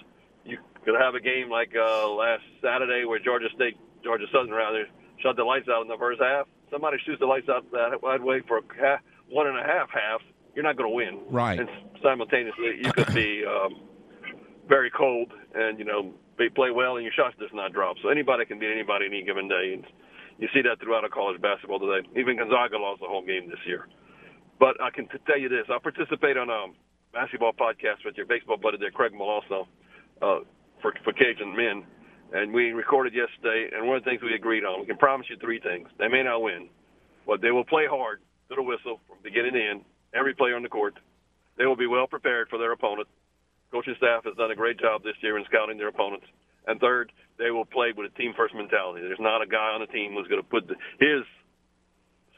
You could have a game like uh, last Saturday where Georgia State, Georgia Southern rather, shut the lights out in the first half. Somebody shoots the lights out that way for half, one and a half halves you're not going to win. Right. And simultaneously, you could be um, very cold and you know they play well and your shots does not drop. So anybody can beat anybody any given day, and you see that throughout college basketball today. Even Gonzaga lost the home game this year. But I can tell you this: I participate on a basketball podcast with your baseball buddy there, Craig Malosno, uh, for for Cajun men, and we recorded yesterday. And one of the things we agreed on, we can promise you three things: they may not win, but they will play hard to the whistle from beginning to end every player on the court. They will be well prepared for their opponent. Coaching staff has done a great job this year in scouting their opponents. And third, they will play with a team first mentality. There's not a guy on the team who's going to put the, his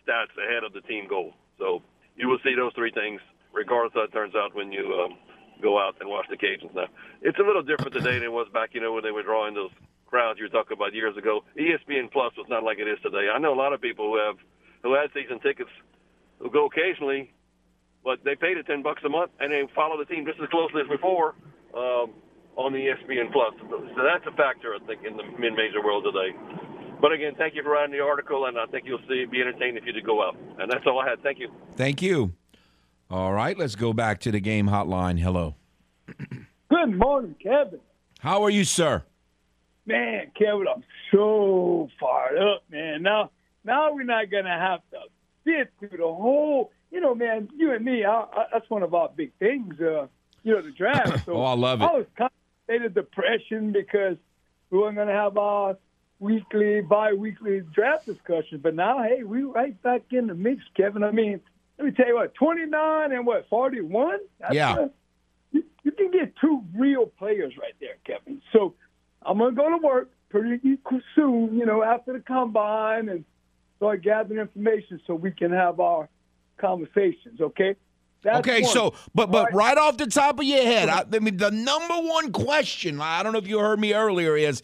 stats ahead of the team goal. So you will see those three things, regardless of how it turns out when you um, go out and watch the Cajuns. Now, it's a little different today than it was back, you know, when they were drawing those crowds you were talking about years ago. ESPN Plus was not like it is today. I know a lot of people who have who had season tickets who go occasionally but they paid it ten bucks a month and they follow the team just as closely as before um, on the ESPN Plus. So that's a factor, I think, in the mid-major world today. But again, thank you for writing the article, and I think you'll see be entertained if you do go out. And that's all I had. Thank you. Thank you. All right, let's go back to the game hotline. Hello. Good morning, Kevin. How are you, sir? Man, Kevin, I'm so fired up, man. Now, now we're not gonna have to sit through the whole you know, man, you and me, I, I, that's one of our big things. Uh, you know, the draft. So oh, I love it. I was kind of in a depression because we weren't going to have our weekly, bi-weekly draft discussion. But now, hey, we right back in the mix, Kevin. I mean, let me tell you what, 29 and what, 41? yeah. A, you, you can get two real players right there, Kevin. So I'm going to go to work pretty soon, you know, after the combine and start gathering information so we can have our conversations. Okay. That's okay, one. so but but right. right. off the top of your head, I, I mean the number one question. I don't know if you heard me earlier is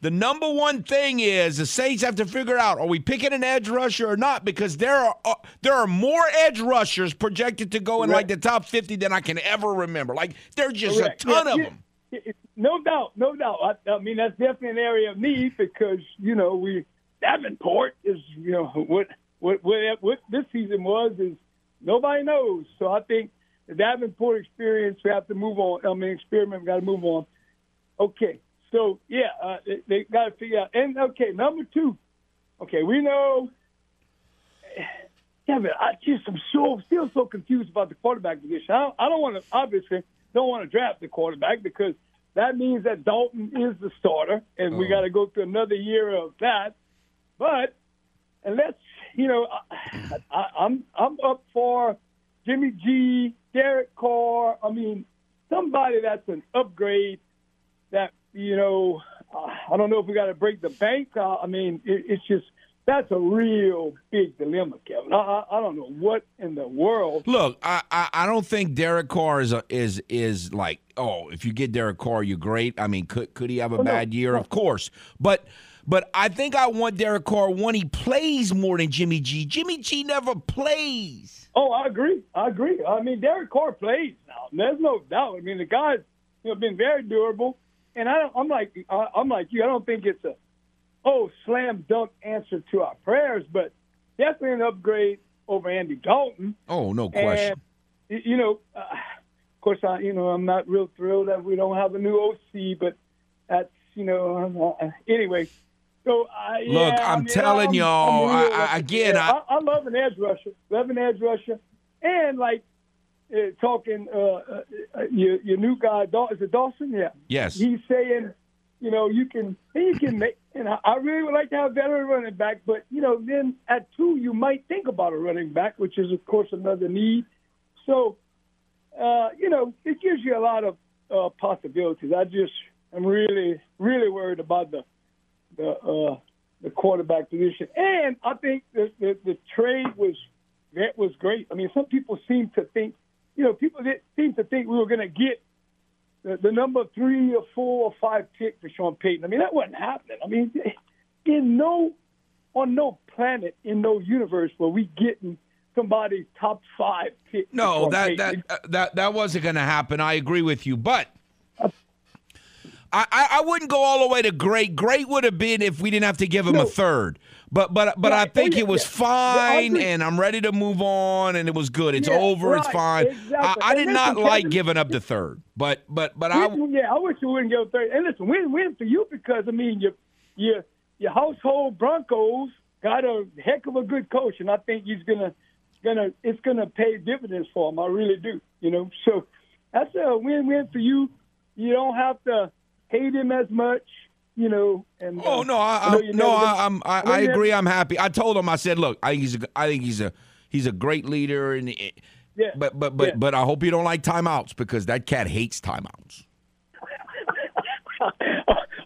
the number one thing is the Saints have to figure out are we picking an edge rusher or not because there are uh, there are more edge rushers projected to go in like the top 50 than I can ever remember. Like there's just Correct. a ton yeah, of yeah, them. No doubt, no doubt. I, I, mean that's definitely an area of need because you know we Davenport is you know what what, what, what this season was is nobody knows. So I think the Davenport experience, we have to move on. I mean, experiment, we got to move on. Okay, so yeah, uh, they, they got to figure out. And okay, number two, okay, we know. Yeah, but I just am so still so confused about the quarterback position. I, I don't want to obviously don't want to draft the quarterback because that means that Dalton is the starter, and we oh. got to go through another year of that. But and let's you know, I, I'm I'm up for Jimmy G, Derek Carr. I mean, somebody that's an upgrade. That you know, I don't know if we got to break the bank. I mean, it, it's just that's a real big dilemma, Kevin. I, I, don't know what in the world. Look, I, I, I don't think Derek Carr is a, is is like oh, if you get Derek Carr, you're great. I mean, could could he have a oh, bad no, year? Of course, but but I think I want Derek Carr when he plays more than Jimmy G. Jimmy G never plays. Oh, I agree. I agree. I mean, Derek Carr plays now. There's no doubt. I mean, the guy's you know been very durable, and I don't, I'm like I'm like you. I don't think it's a oh slam dunk answer to our prayers, but definitely an upgrade over Andy Dalton. Oh, no question. And, you know, uh, of course, I you know I'm not real thrilled that we don't have a new OC, but that's you know uh, anyway. So uh, look, I'm I mean, telling I'm, y'all I'm I, I, again. I, I, love an edge rusher, love an edge rusher, and like uh, talking uh, uh, your your new guy, is it Dawson? Yeah. Yes. He's saying, you know, you can you can make, and I, really would like to have a veteran running back, but you know, then at two you might think about a running back, which is of course another need. So, uh, you know, it gives you a lot of uh, possibilities. I just am really really worried about the the uh, the quarterback position. And I think the, the, the trade was that was great. I mean, some people seem to think you know, people did, seem to think we were going to get the, the number three or four or five pick for Sean Payton. I mean, that wasn't happening. I mean, in no on no planet in no universe were we getting somebody's top five pick. No, that that, uh, that that wasn't going to happen. I agree with you, but. I, I wouldn't go all the way to great. Great would have been if we didn't have to give him no. a third. But but but right. I think oh, yeah, it was yeah. fine, yeah, and I'm ready to move on, and it was good. It's over. Right. It's fine. Exactly. I, I did not like Kevin, giving up the third, but but but I yeah, I wish you wouldn't give a third. And listen, win win for you because I mean your your your household Broncos got a heck of a good coach, and I think he's gonna gonna it's gonna pay dividends for him. I really do. You know, so that's a win win for you. You don't have to hate him as much you know. And oh no, I, I no, I, I'm I, I agree. I'm happy. I told him. I said, look, I think he's a, I think he's a he's a great leader, and yeah. but but but yeah. but I hope you don't like timeouts because that cat hates timeouts.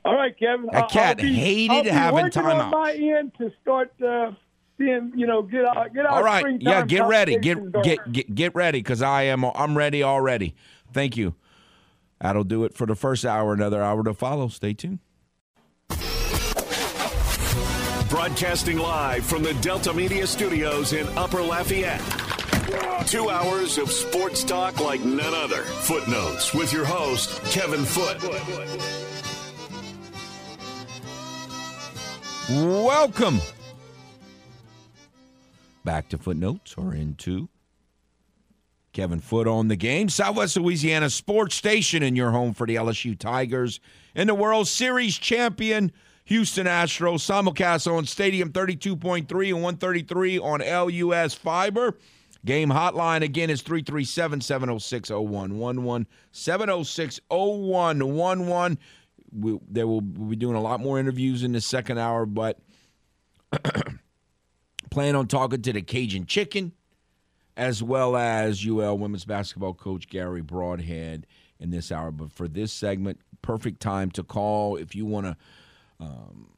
All right, Kevin. That cat be, hated having timeouts. on my end to start. Uh, seeing, you know, get out, get out. All right, yeah, get ready, get get get get ready, because I am I'm ready already. Thank you. That'll do it for the first hour. Another hour to follow. Stay tuned. Broadcasting live from the Delta Media Studios in Upper Lafayette. Two hours of sports talk like none other. Footnotes with your host, Kevin Foote. Welcome back to Footnotes or into Kevin Foote on the game. Southwest Louisiana Sports Station in your home for the LSU Tigers and the World Series champion Houston Astros. Simulcast on Stadium 32.3 and 133 on LUS Fiber. Game hotline again is 337 706 0111. 706 0111. There will we'll be doing a lot more interviews in the second hour, but plan on talking to the Cajun Chicken as well as UL women's basketball coach Garry Brodhead in this hour. But for this segment, perfect time to call if you want to um,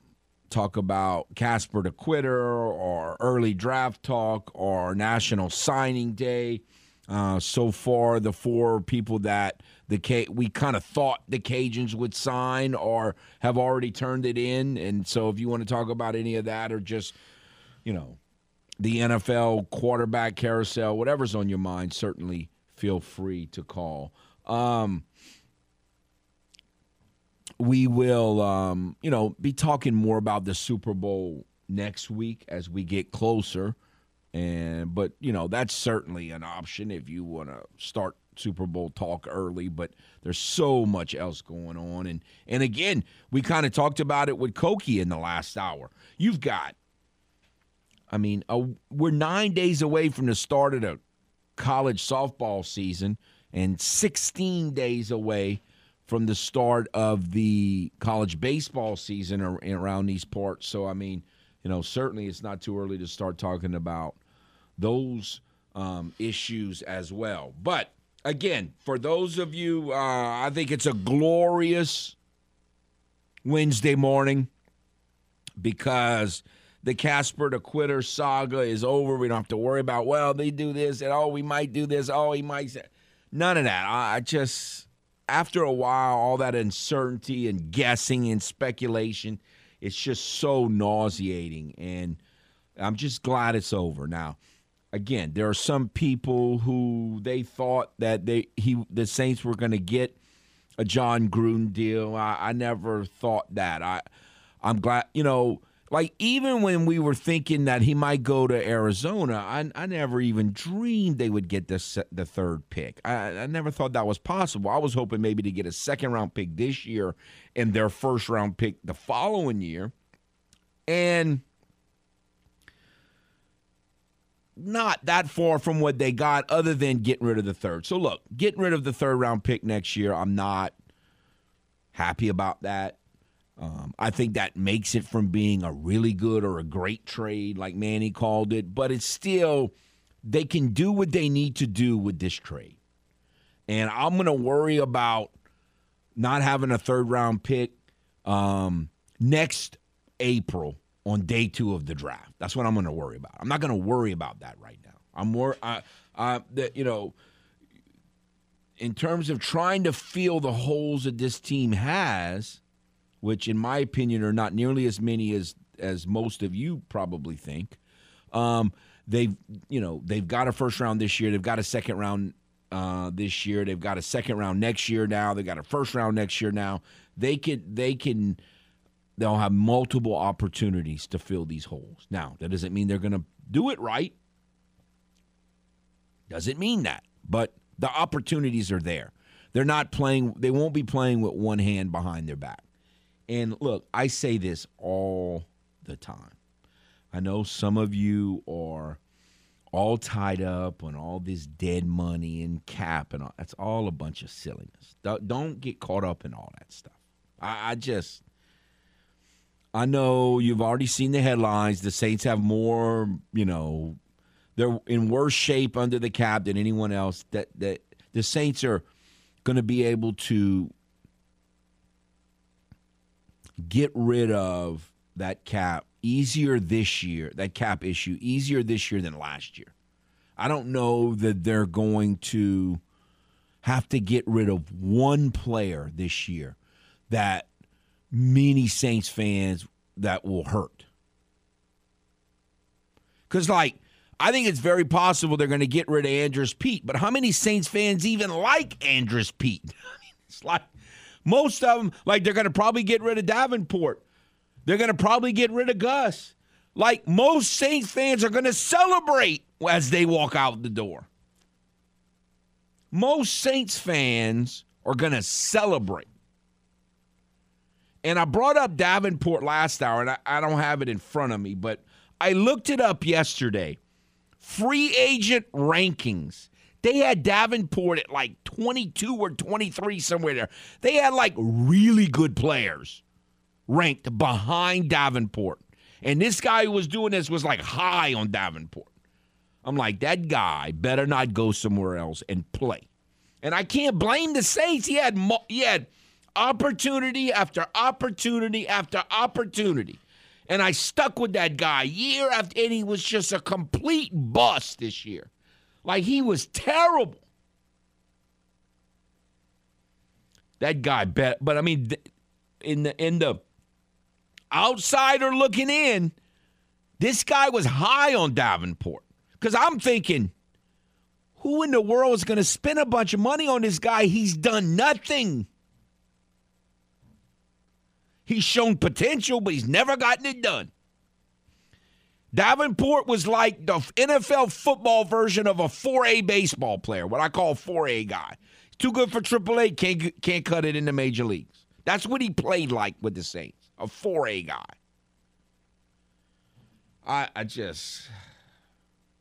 talk about Casper the Quitter or early draft talk or National Signing Day. Uh, so far, the four people that the K- we kind of thought the Cajuns would sign or have already turned it in. And so, if you want to talk about any of that or just, you know, the NFL quarterback carousel, whatever's on your mind, certainly feel free to call. Um, we will, um, you know, be talking more about the Super Bowl next week as we get closer. And but you know that's certainly an option if you want to start Super Bowl talk early. But there's so much else going on, and and again, we kind of talked about it with Koki in the last hour. You've got, I mean, a, we're nine days away from the start of the college softball season, and 16 days away from the start of the college baseball season around these parts. So, I mean, you know, certainly it's not too early to start talking about those um, issues as well. But again, for those of you, uh, I think it's a glorious Wednesday morning because the Casper the Quitter saga is over. We don't have to worry about, well, they do this, and oh, we might do this, oh, he might say. None of that. I just after a while, all that uncertainty and guessing and speculation, it's just so nauseating. And I'm just glad it's over. Now, again, there are some people who they thought that they he the Saints were going to get a Jon Gruden deal. I, I never thought that. I I'm glad, you know like even when we were thinking that he might go to Arizona, I, I never even dreamed they would get the the third pick. I, I never thought that was possible. I was hoping maybe to get a second round pick this year and their first round pick the following year, and not that far from what they got, other than getting rid of the third. So look, getting rid of the third round pick next year, I'm not happy about that. Um, I think that makes it from being a really good or a great trade, like Manny called it, but it's still, they can do what they need to do with this trade. And I'm going to worry about not having a third round pick um, next April on day two of the draft. That's what I'm going to worry about. I'm not going to worry about that right now. I'm more, I, I, that, you know, in terms of trying to fill the holes that this team has, which in my opinion are not nearly as many as as most of you probably think. Um, they've you know they've got a first round this year. They've got a second round uh, this year. They've got a second round next year. Now they've got a first round next year. Now they can they can they'll have multiple opportunities to fill these holes. Now that doesn't mean they're going to do it right. Doesn't mean that, but the opportunities are there. They're not playing. They won't be playing with one hand behind their back. And look, I say this all the time. I know some of you are all tied up on all this dead money and cap and all. That's all a bunch of silliness. Don't get caught up in all that stuff. I, I just, I know you've already seen the headlines. The Saints have more, you know, they're in worse shape under the cap than anyone else. That that the Saints are going to be able to get rid of that cap easier this year, that cap issue easier this year than last year. I don't know that they're going to have to get rid of one player this year that many Saints fans that will hurt. Cuz like I think it's very possible they're going to get rid of Andrus Peat, but how many Saints fans even like Andrus Peat? it's like most of them like they're going to probably get rid of Davenport. They're going to probably get rid of Gus. Like most Saints fans are going to celebrate as they walk out the door. Most Saints fans are going to celebrate. And I brought up Davenport last hour, and I, I, don't have it in front of me, but I looked it up yesterday. Free agent rankings. They had Davenport at like 22 or 23 somewhere there. They had like really good players ranked behind Davenport. And this guy who was doing this was like high on Davenport. I'm like, that guy better not go somewhere else and play. And I can't blame the Saints. He had he had opportunity after opportunity after opportunity. And I stuck with that guy year after, and he was just a complete bust this year. Like he was terrible. That guy bet, but I mean, in the in the outsider looking in, this guy was high on Davenport. Because I'm thinking, who in the world is going to spend a bunch of money on this guy? He's done nothing. He's shown potential, but he's never gotten it done. Davenport was like the NFL football version of a 4A baseball player, what I call 4A guy. too good for AAA, can't, can't cut it in the major leagues. That's what he played like with the Saints a 4A guy. I I just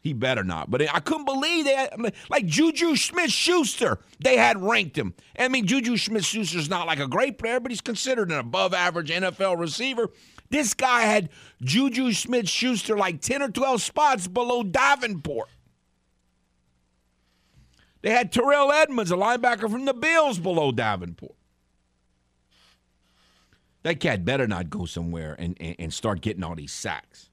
he better not. But I couldn't believe that. Like Juju Smith Schuster, they had ranked him. I mean, Juju Smith Schuster's not like a great player, but he's considered an above average NFL receiver. This guy had Juju Smith Schuster like 10 or 12 spots below Davenport. They had Terrell Edmonds, a linebacker from the Bills, below Davenport. That cat better not go somewhere and, and, and start getting all these sacks.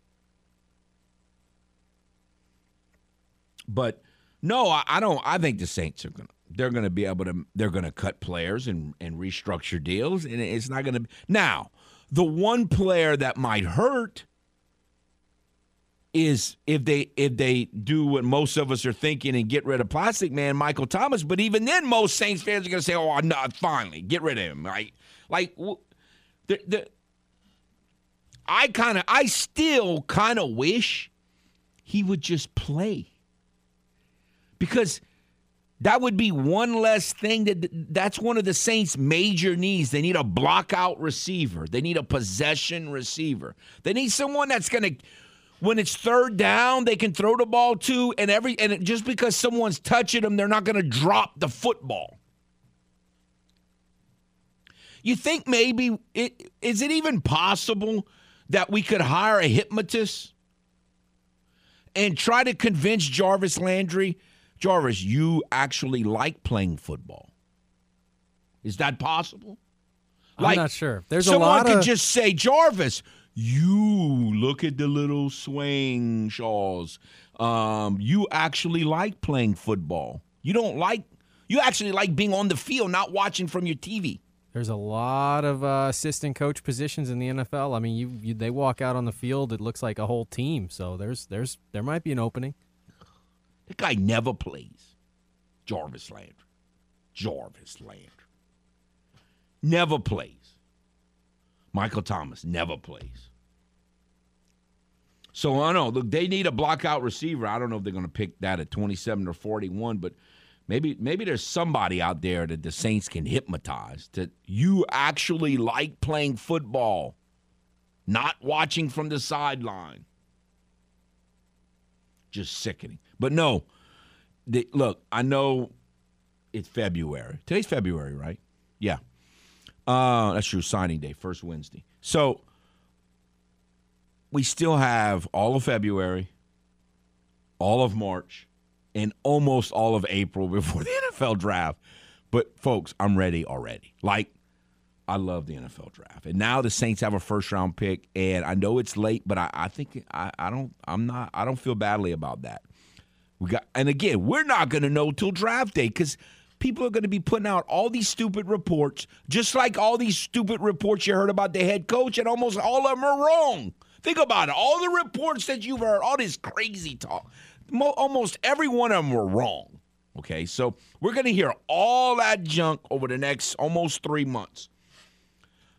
But no, I, I don't. I think the Saints are gonna they're gonna be able to they're gonna cut players and and restructure deals, and it's not gonna. Now, the one player that might hurt is if they if they do what most of us are thinking and get rid of Plastic Man, Michael Thomas. But even then, most Saints fans are gonna say, "Oh, no, finally, get rid of him." Right? Like the, the I kind of, I still kind of wish he would just play because that would be one less thing that that's one of the Saints' major needs. They need a block out receiver. They need a possession receiver. They need someone that's going to when it's third down, they can throw the ball to and every and just because someone's touching them, they're not going to drop the football. You think maybe it, is it even possible that we could hire a hypnotist and try to convince Jarvis Landry, Jarvis, you actually like playing football? Is that possible? I'm not sure. There's someone a lot could of... just say, Jarvis, you look at the little swing shaws. Um, you actually like playing football. You don't like You actually like being on the field, not watching from your TV. There's a lot of uh, assistant coach positions in the NFL. I mean, you, you they walk out on the field, it looks like a whole team. So there's there's there might be an opening. The guy never plays. Jarvis Landry. Jarvis Landry. Never plays. Michael Thomas never plays. So I know. Look, they need a block out receiver. I don't know if they're going to pick that at 27 or 41, but maybe maybe there's somebody out there that the Saints can hypnotize that you actually like playing football, not watching from the sideline. Just sickening. But no, look, I know it's February. Today's February, right? Yeah. Uh, that's true. Signing day, first Wednesday. So we still have all of February, all of March, and almost all of April before the NFL draft. But folks, I'm ready already. Like, I love the NFL draft. And now the Saints have a first round pick. And I know it's late, but I, I think I, I don't I'm not I don't feel badly about that. We got and again, we're not gonna know till draft day because people are going to be putting out all these stupid reports, just like all these stupid reports you heard about the head coach, and almost all of them are wrong. Think about it. All the reports that you've heard, all this crazy talk, mo- almost every one of them were wrong. Okay, so we're going to hear all that junk over the next almost three months.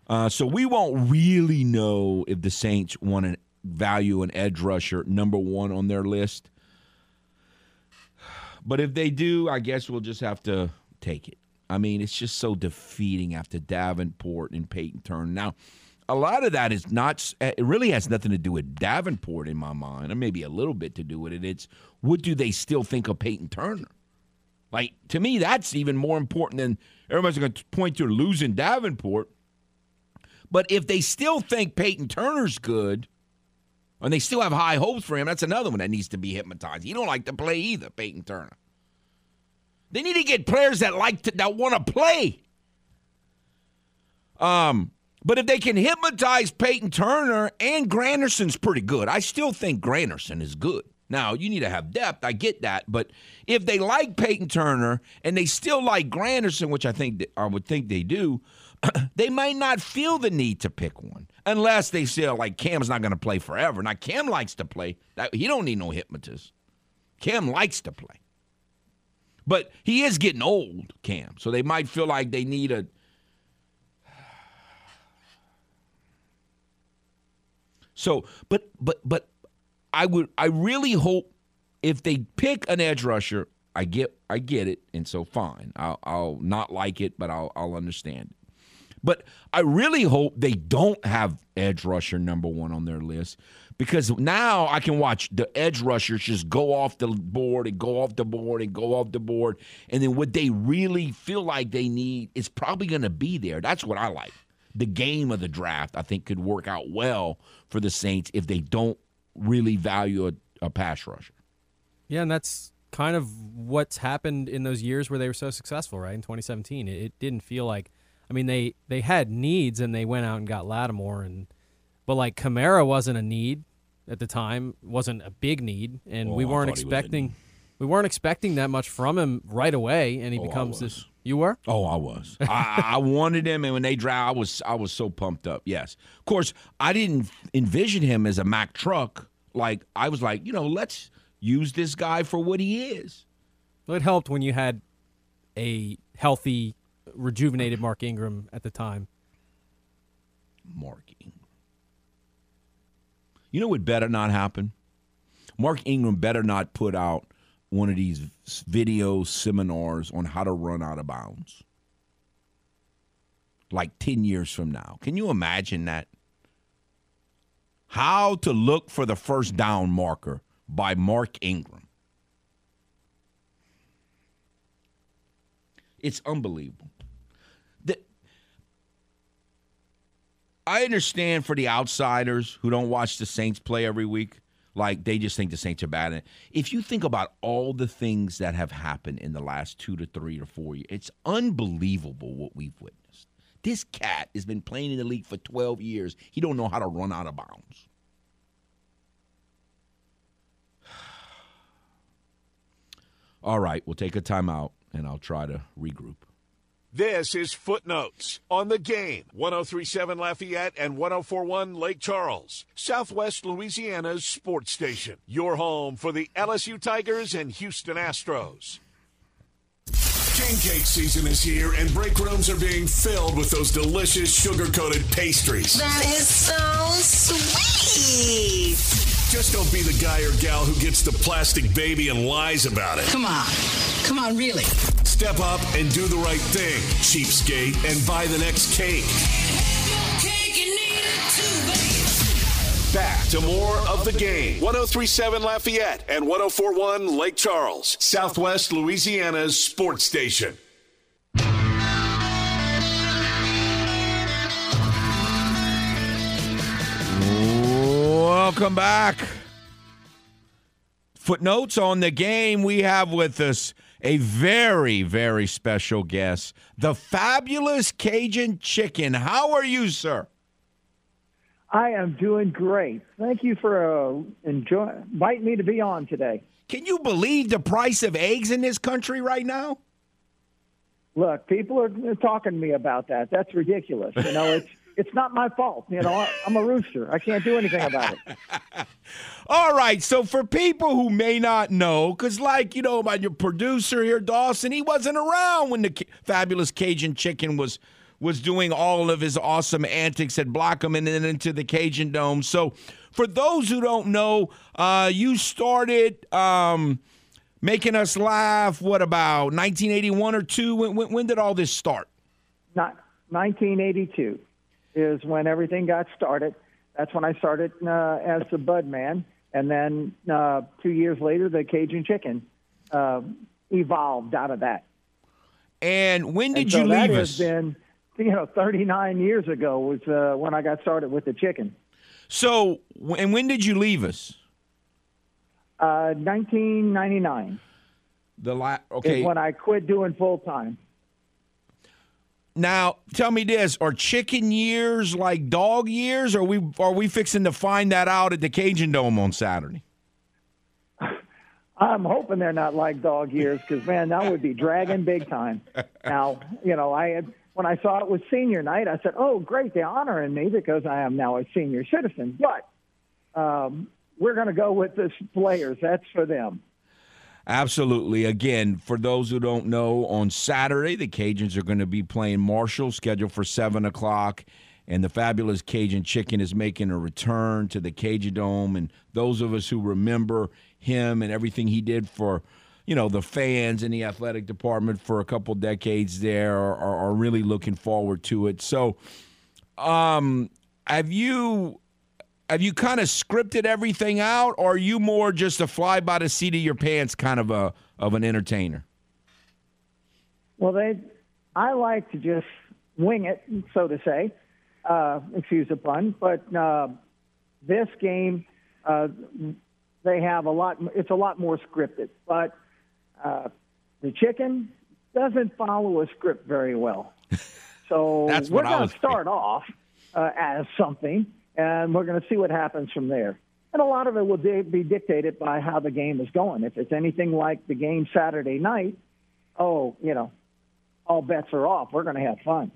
Uh, so we won't really know if the Saints want to value an edge rusher number one on their list. But if they do, I guess we'll just have to take it. I mean, it's just so defeating after Davenport and Payton Turner. Now, a lot of that is not, eh, it really has nothing to do with Davenport in my mind, or maybe a little bit to do with it. It's what do they still think of Payton Turner? Like, to me, that's even more important than everybody's going to point to losing Davenport. But if they still think Payton Turner's good, and they still have high hopes for him. That's another one that needs to be hypnotized. He don't like to play either, Payton Turner. They need to get players that like to that want to play. Um, but if they can hypnotize Payton Turner and Granderson's pretty good. I still think Granderson is good. Now, you need to have depth. I get that. But if they like Payton Turner and they still like Granderson, which I think I would think they do, they might not feel the need to pick one unless they feel like Cam's not going to play forever. Now Cam likes to play. He don't need no hypnotist. Cam likes to play, but he is getting old, Cam. So they might feel like they need a. So, but but but, I would I really hope if they pick an edge rusher, I get I get it, and so fine. I'll I'll not like it, but I'll I'll understand it. But I really hope they don't have edge rusher number one on their list because now I can watch the edge rushers just go off the board and go off the board and go off the board. And then what they really feel like they need is probably going to be there. That's what I like. The game of the draft, I think, could work out well for the Saints if they don't really value a, a pass rusher. Yeah, and that's kind of what's happened in those years where they were so successful, right? In 2017, it, it didn't feel like I mean, they they had needs and they went out and got Lattimore and, but like Kamara wasn't a need at the time, wasn't a big need, and Oh, we weren't thought he was a expecting, we weren't expecting that much from him right away, and he Oh, becomes this. You were? Oh, I was. I, I wanted him, and when they draft, I was I was so pumped up. Yes, of course, I didn't envision him as a Mack truck. Like I was like, you know, let's use this guy for what he is. Well, it helped when you had a healthy, rejuvenated Mark Ingram at the time. Mark Ingram. You know what better not happen? Mark Ingram better not put out one of these video seminars on how to run out of bounds. Like 10 years from now. Can you imagine that? How to look for the first down marker by Mark Ingram. It's unbelievable. I understand for the outsiders who don't watch the Saints play every week, like they just think the Saints are bad. If you think about all the things that have happened in the last two to three or four years, it's unbelievable what we've witnessed. This cat has been playing in the league for 12 years. He don't know how to run out of bounds. All right, we'll take a timeout. and I'll try to regroup. This is Footnotes on the game. 1037 Lafayette and 1041 Lake Charles, Southwest Louisiana's sports station. Your home for the LSU Tigers and Houston Astros. King cake season is here, and break rooms are being filled with those delicious sugar coated pastries. That is so sweet. Just don't be the guy or gal who gets the plastic baby and lies about it. Come on. Come on, really. Step up and do the right thing, cheapskate, and buy the next cake. Back to more of the game. 1037 Lafayette and 1041 Lake Charles, Southwest Louisiana's sports station. Welcome back. Footnotes on the game. We have with us a very, very special guest, the fabulous Cajun Chicken. How are you, sir? I am doing great. Thank you for uh, enjoy, inviting me to be on today. Can you believe the price of eggs in this country right now? Look, people are talking to me about that. That's ridiculous. You know, it's it's not my fault. You know, I'm a rooster. I can't do anything about it. All right. So for people who may not know, because like you know about your producer here, Dawson, he wasn't around when the fabulous Cajun Chicken was was doing all of his awesome antics at Blackham and then into the Cajun Dome. So for those who don't know, uh, you started. Um, making us laugh. What about 1981 or two? When, when, when did all this start? Not 1982 is when everything got started. That's when I started uh, as the Bud Man, and then uh, two years later, the Cajun Chicken uh, evolved out of that. And when did and so you that leave has us? Been you know 39 years ago was uh, when I got started with the chicken. So, and when did you leave us? Uh, 1999 The la- okay. is when I quit doing full time. Now, tell me this: Are chicken years like dog years? Or are we are we fixing to find that out at the Cajun Dome on Saturday? I'm hoping they're not like dog years because man, that would be dragging big time. Now, you know, I had when I saw it was senior night, I said, "Oh, great, they're honoring me because I am now a senior citizen." But um, we're going to go with the players. That's for them. Absolutely. Again, for those who don't know, on Saturday the Cajuns are going to be playing Marshall, scheduled for seven o'clock, and the fabulous Cajun Chicken is making a return to the Cajun Dome. And those of us who remember him and everything he did for, you know, the fans and the athletic department for a couple decades there are, are, are really looking forward to it. So, um, have you have you kind of scripted everything out, or are you more just a fly by the seat of your pants kind of a of an entertainer? Well, they, I like to just wing it, so to say. Uh, excuse the pun, but uh, this game, uh, they have a lot. It's a lot more scripted, but uh, the chicken doesn't follow a script very well. So That's we're going to start off uh, as something, and we're going to see what happens from there. And a lot of it will be dictated by how the game is going. If it's anything like the game Saturday night, oh, you know, all bets are off. We're going to have fun.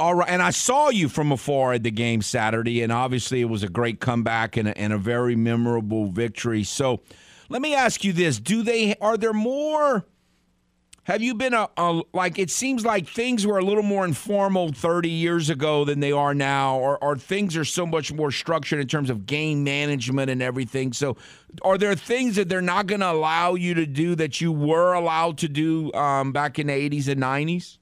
All right, and I saw you from afar at the game Saturday, and obviously it was a great comeback and a, and a very memorable victory. So, let me ask you this: Do they are there more? Have you been a, a like? It seems like things were a little more informal 30 years ago than they are now, or, or things are so much more structured in terms of game management and everything. So, are there things that they're not going to allow you to do that you were allowed to do um, back in the 80s and 90s?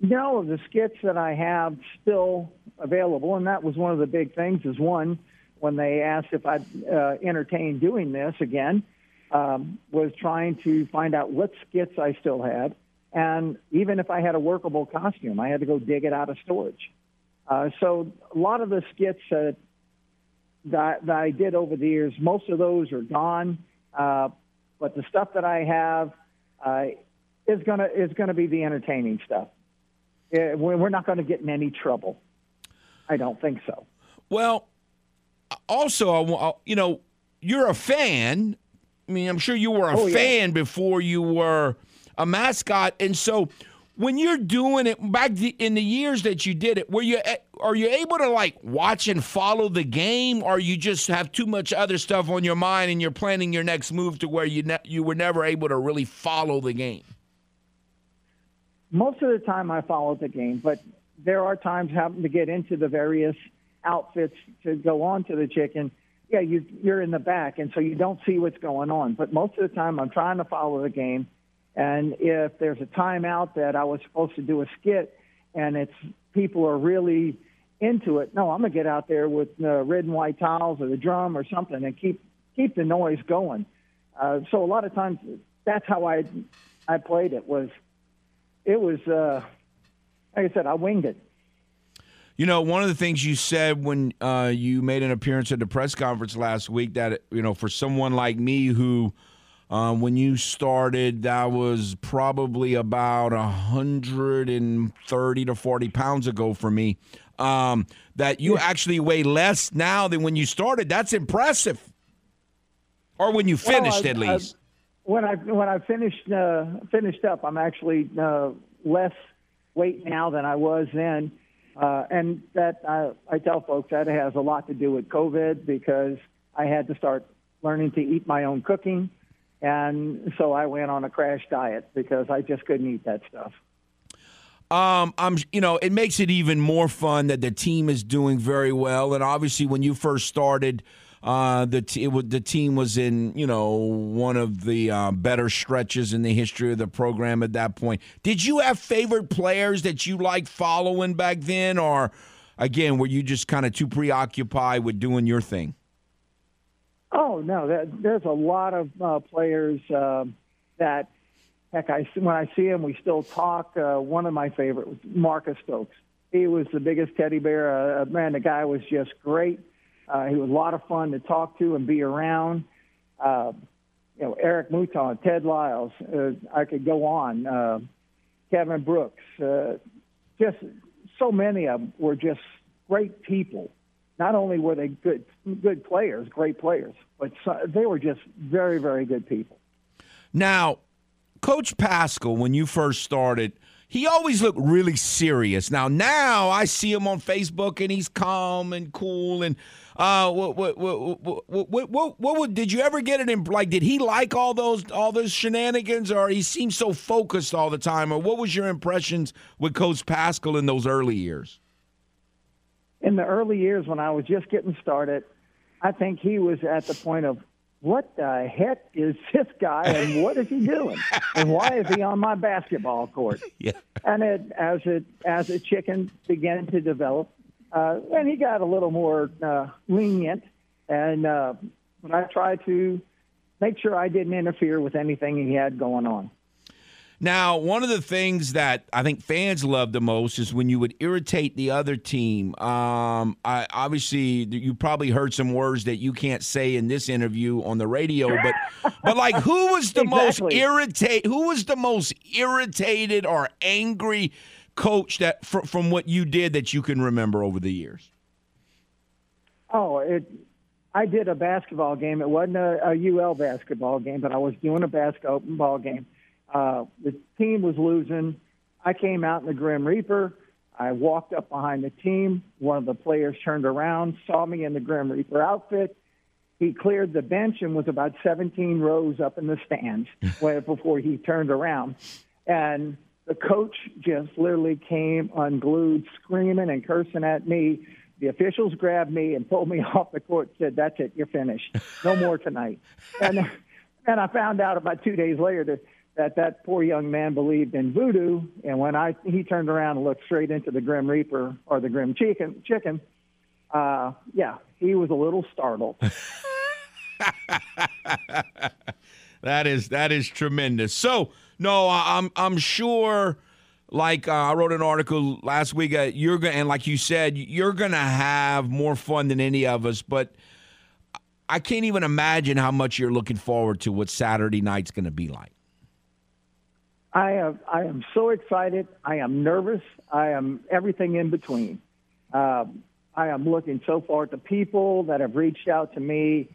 No, the skits that I have still available, and that was one of the big things. Is one when they asked if I'd uh, entertain doing this again, um, was trying to find out what skits I still had, and even if I had a workable costume, I had to go dig it out of storage. Uh, so a lot of the skits that, that that I did over the years, most of those are gone. Uh, but the stuff that I have uh, is gonna is gonna be the entertaining stuff. Uh, we're not going to get in any trouble. I don't think so. Well, also, you know, you're a fan, I mean, I'm sure you were a Oh, yeah. fan before you were a mascot, and so when you're doing it back the, in the years that you did it, were you eh, are you able to like watch and follow the game, or you just have too much other stuff on your mind and you're planning your next move to where you ne- you were never able to really follow the game? most of the time I follow the game, but there are times having to get into the various outfits to go on to the chicken. Yeah, you, you're in the back, and so you don't see what's going on. But most of the time, I'm trying to follow the game. And if there's a timeout that I was supposed to do a skit, and it's people are really into it, no, I'm gonna get out there with uh, red and white towels or the drum or something and keep keep the noise going. Uh, so a lot of times, that's how I I played it was it was uh, like I said, I winged it. You know, one of the things you said when uh, you made an appearance at the press conference last week that you know, for someone like me who, um, when you started, that was probably about a hundred and thirty to forty pounds ago for me. Um, that you actually weigh less now than when you started. That's impressive. Or when you Well, finished, I- at I- least. when I when I finished uh, finished up, I'm actually uh, less weight now than I was then, uh, and that I, I tell folks that has a lot to do with COVID because I had to start learning to eat my own cooking, and so I went on a crash diet because I just couldn't eat that stuff. Um, I'm, you know, it makes it even more fun that the team is doing very well. And obviously, when you first started, uh, the t- the team was in, you know, one of the uh, better stretches in the history of the program at that point. Did you have favorite players that you liked following back then, or again, were you just kind of too preoccupied with doing your thing? Oh no, that, there's a lot of uh, players um that, heck, I when I see him, we still talk. Uh, one of my favorite was Marcus Stokes. He was the biggest teddy bear. Uh, man, the guy was just great. Uh, he was a lot of fun to talk to and be around. Uh, you know, Eric Mouton, Ted Lyles. Uh, I could go on. Uh, Kevin Brooks. Uh, just so many of them were just great people. Not only were they good good players, great players, but so, they were just very very good people. Now, Coach Paschal, when you first started, he always looked really serious. Now, now I see him on Facebook and he's calm and cool. And uh, what, what, what, what, what, what, did you ever get it in? Like, did he like all those all those shenanigans, or he seemed so focused all the time? Or what was your impressions with Coach Paschal in those early years? In the early years when I was just getting started, I think he was at the point of what the heck is this guy and what is he doing and why is he on my basketball court? Yeah. And it, as it as the chicken began to develop, uh, and he got a little more uh, lenient, and uh, I tried to make sure I didn't interfere with anything he had going on. Now, one of the things that I think fans love the most is when you would irritate the other team. Um, I, obviously, you probably heard some words that you can't say in this interview on the radio, but but like, who was the most irritate? Who was the most irritated or angry coach that fr- from what you did that you can remember over the years? Oh, it. I did a basketball game. It wasn't a, a UL basketball game, but I was doing a basketball game. Uh, the team was losing. I came out in the Grim Reaper. I walked up behind the team. One of the players turned around, saw me in the Grim Reaper outfit. He cleared the bench and was about 17 rows up in the stands before he turned around. And the coach just literally came unglued, screaming and cursing at me. The officials grabbed me and pulled me off the court. Said, "That's it, you're finished. No more tonight." and and I found out about two days later that that that poor young man believed in voodoo. And when I he turned around and looked straight into the Grim Reaper or the Grim Chicken, chicken, uh, yeah, he was a little startled. That is that is tremendous. So no, I'm I'm sure. Like uh, I wrote an article last week. Uh, you're gonna and like you said, you're gonna have more fun than any of us. But I can't even imagine how much you're looking forward to what Saturday night's gonna be like. I am I am so excited. I am nervous. I am everything in between. Um, I am looking so far at the people that have reached out to me.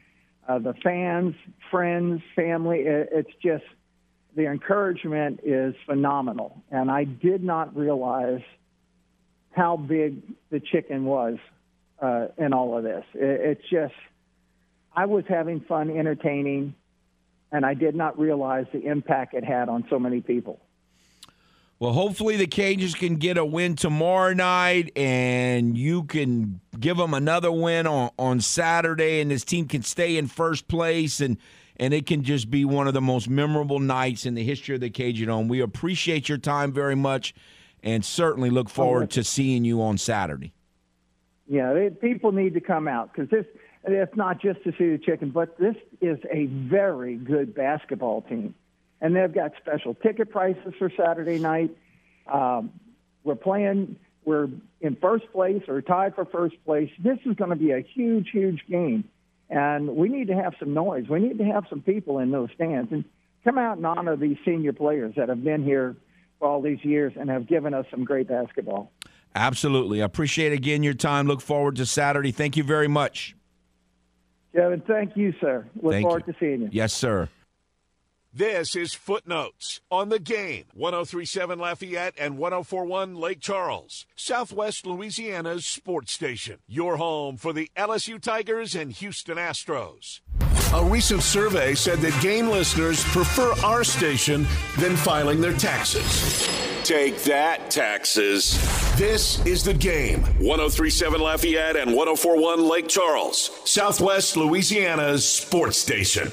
uh, the fans, friends, family. It, it's just the encouragement is phenomenal, and I did not realize how big the chicken was uh, in all of this. It, it's just I was having fun entertaining, and I did not realize the impact it had on so many people. Well, hopefully the Cajuns can get a win tomorrow night, and you can give them another win on, on Saturday, and this team can stay in first place, and and it can just be one of the most memorable nights in the history of the Cajun Dome. We appreciate your time very much, and certainly look forward to seeing you on Saturday. Yeah, they, people need to come out because this it's not just to see the chicken, but this is a very good basketball team and they've got special ticket prices for Saturday night. Um, we're playing. We're in first place or tied for first place. This is going to be a huge, huge game, and we need to have some noise. We need to have some people in those stands and come out and honor these senior players that have been here for all these years and have given us some great basketball. Absolutely. I appreciate again your time. Look forward to Saturday. Thank you very much. Kevin, thank you, sir. Look Thank forward you. to seeing you. Yes, sir. This is Footnotes on the game. 1037 Lafayette and 1041 Lake Charles, Southwest Louisiana's sports station. Your home for the LSU Tigers and Houston Astros. A recent survey said that game listeners prefer our station than filing their taxes. Take that, taxes. This is the game. 1037 Lafayette and 1041 Lake Charles, Southwest Louisiana's sports station.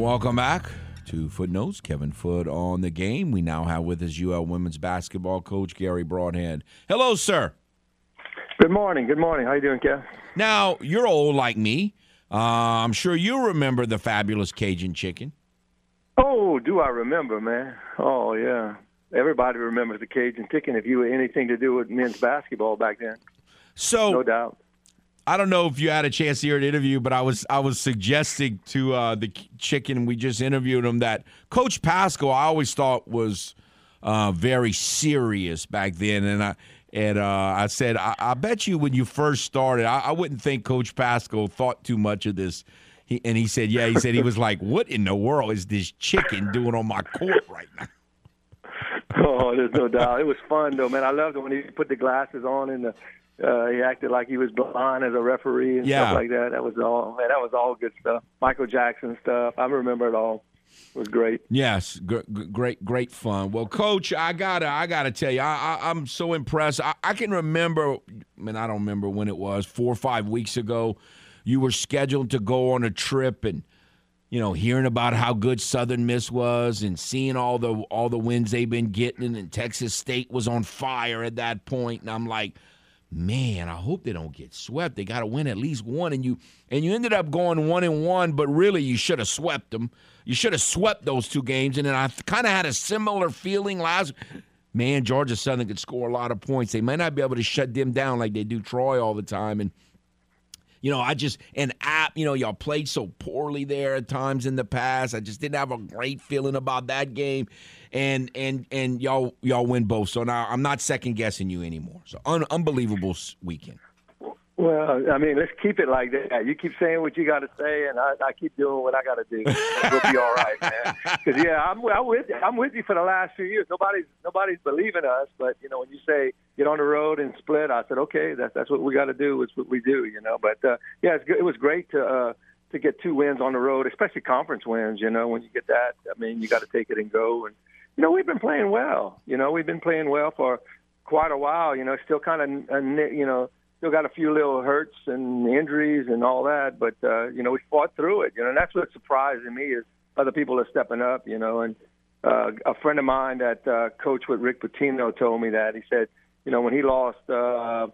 Welcome back to Footnotes. Kevin Foote on the game. We now have with us UL women's basketball coach Garry Brodhead. Hello, sir. Good morning. Good morning. How you doing, Kev? Now you're old like me. Uh, I'm sure you remember the fabulous Cajun chicken. Oh, do I remember, man? Oh, yeah. Everybody remembers the Cajun chicken if you were anything to do with men's basketball back then. So No doubt. I don't know if you had a chance to hear an interview, but I was I was suggesting to uh, the chicken we just interviewed him that Coach Pasco I always thought was uh, very serious back then, and I and uh, I said I, I bet you when you first started, I, I wouldn't think Coach Pasco thought too much of this. He, and he said, yeah, he said he was like, what in the world is this chicken doing on my court right now? Oh, there's no doubt. It was fun though, man. I loved it when he put the glasses on and the, uh, he acted like he was blind as a referee and Yeah. stuff like that. That was all man. That was all good stuff. Michael Jackson stuff. I remember it all. It was great. Yes, gr- great, great fun. Well, Coach, I gotta, I gotta tell you, I, I, I'm so impressed. I, I can remember, I mean, I don't remember when it was, four or five weeks ago. You were scheduled to go on a trip, and you know, hearing about how good Southern Miss was, and seeing all the all the wins they've been getting, and Texas State was on fire at that point, and I'm like. Man, I hope they don't get swept. They got to win at least one, and you and you ended up going one and one. But really, you should have swept them. You should have swept those two games. And then I kind of had a similar feeling last. Man, Georgia Southern could score a lot of points. They might not be able to shut them down like they do Troy all the time. And you know, I just and app, you know, y'all played so poorly there at times in the past. I just didn't have a great feeling about that game, and and and y'all y'all win both. So now I'm not second guessing you anymore. So un- unbelievable weekend. Well, I mean, let's keep it like that. You keep saying what you got to say, and I, I keep doing what I got to do. We'll be all right, man. Because yeah, I'm, I'm with you. I'm with you for the last few years. Nobody's nobody's believing us, but you know, when you say get on the road and split, I said okay, that's that's what we got to do. It's what we do, you know. But uh, yeah, it's good. it was great to uh, to get two wins on the road, especially conference wins. You know, when you get that, I mean, you got to take it and go. And you know, we've been playing well. You know, we've been playing well for quite a while. You know, still kind of uh, you know still got a few little hurts and injuries and all that, but uh, you know we fought through it. You know, and that's what's surprising me is other people are stepping up. You know, and uh, a friend of mine that uh, coached with Rick Pitino told me that he said, you know, when he lost. Uh,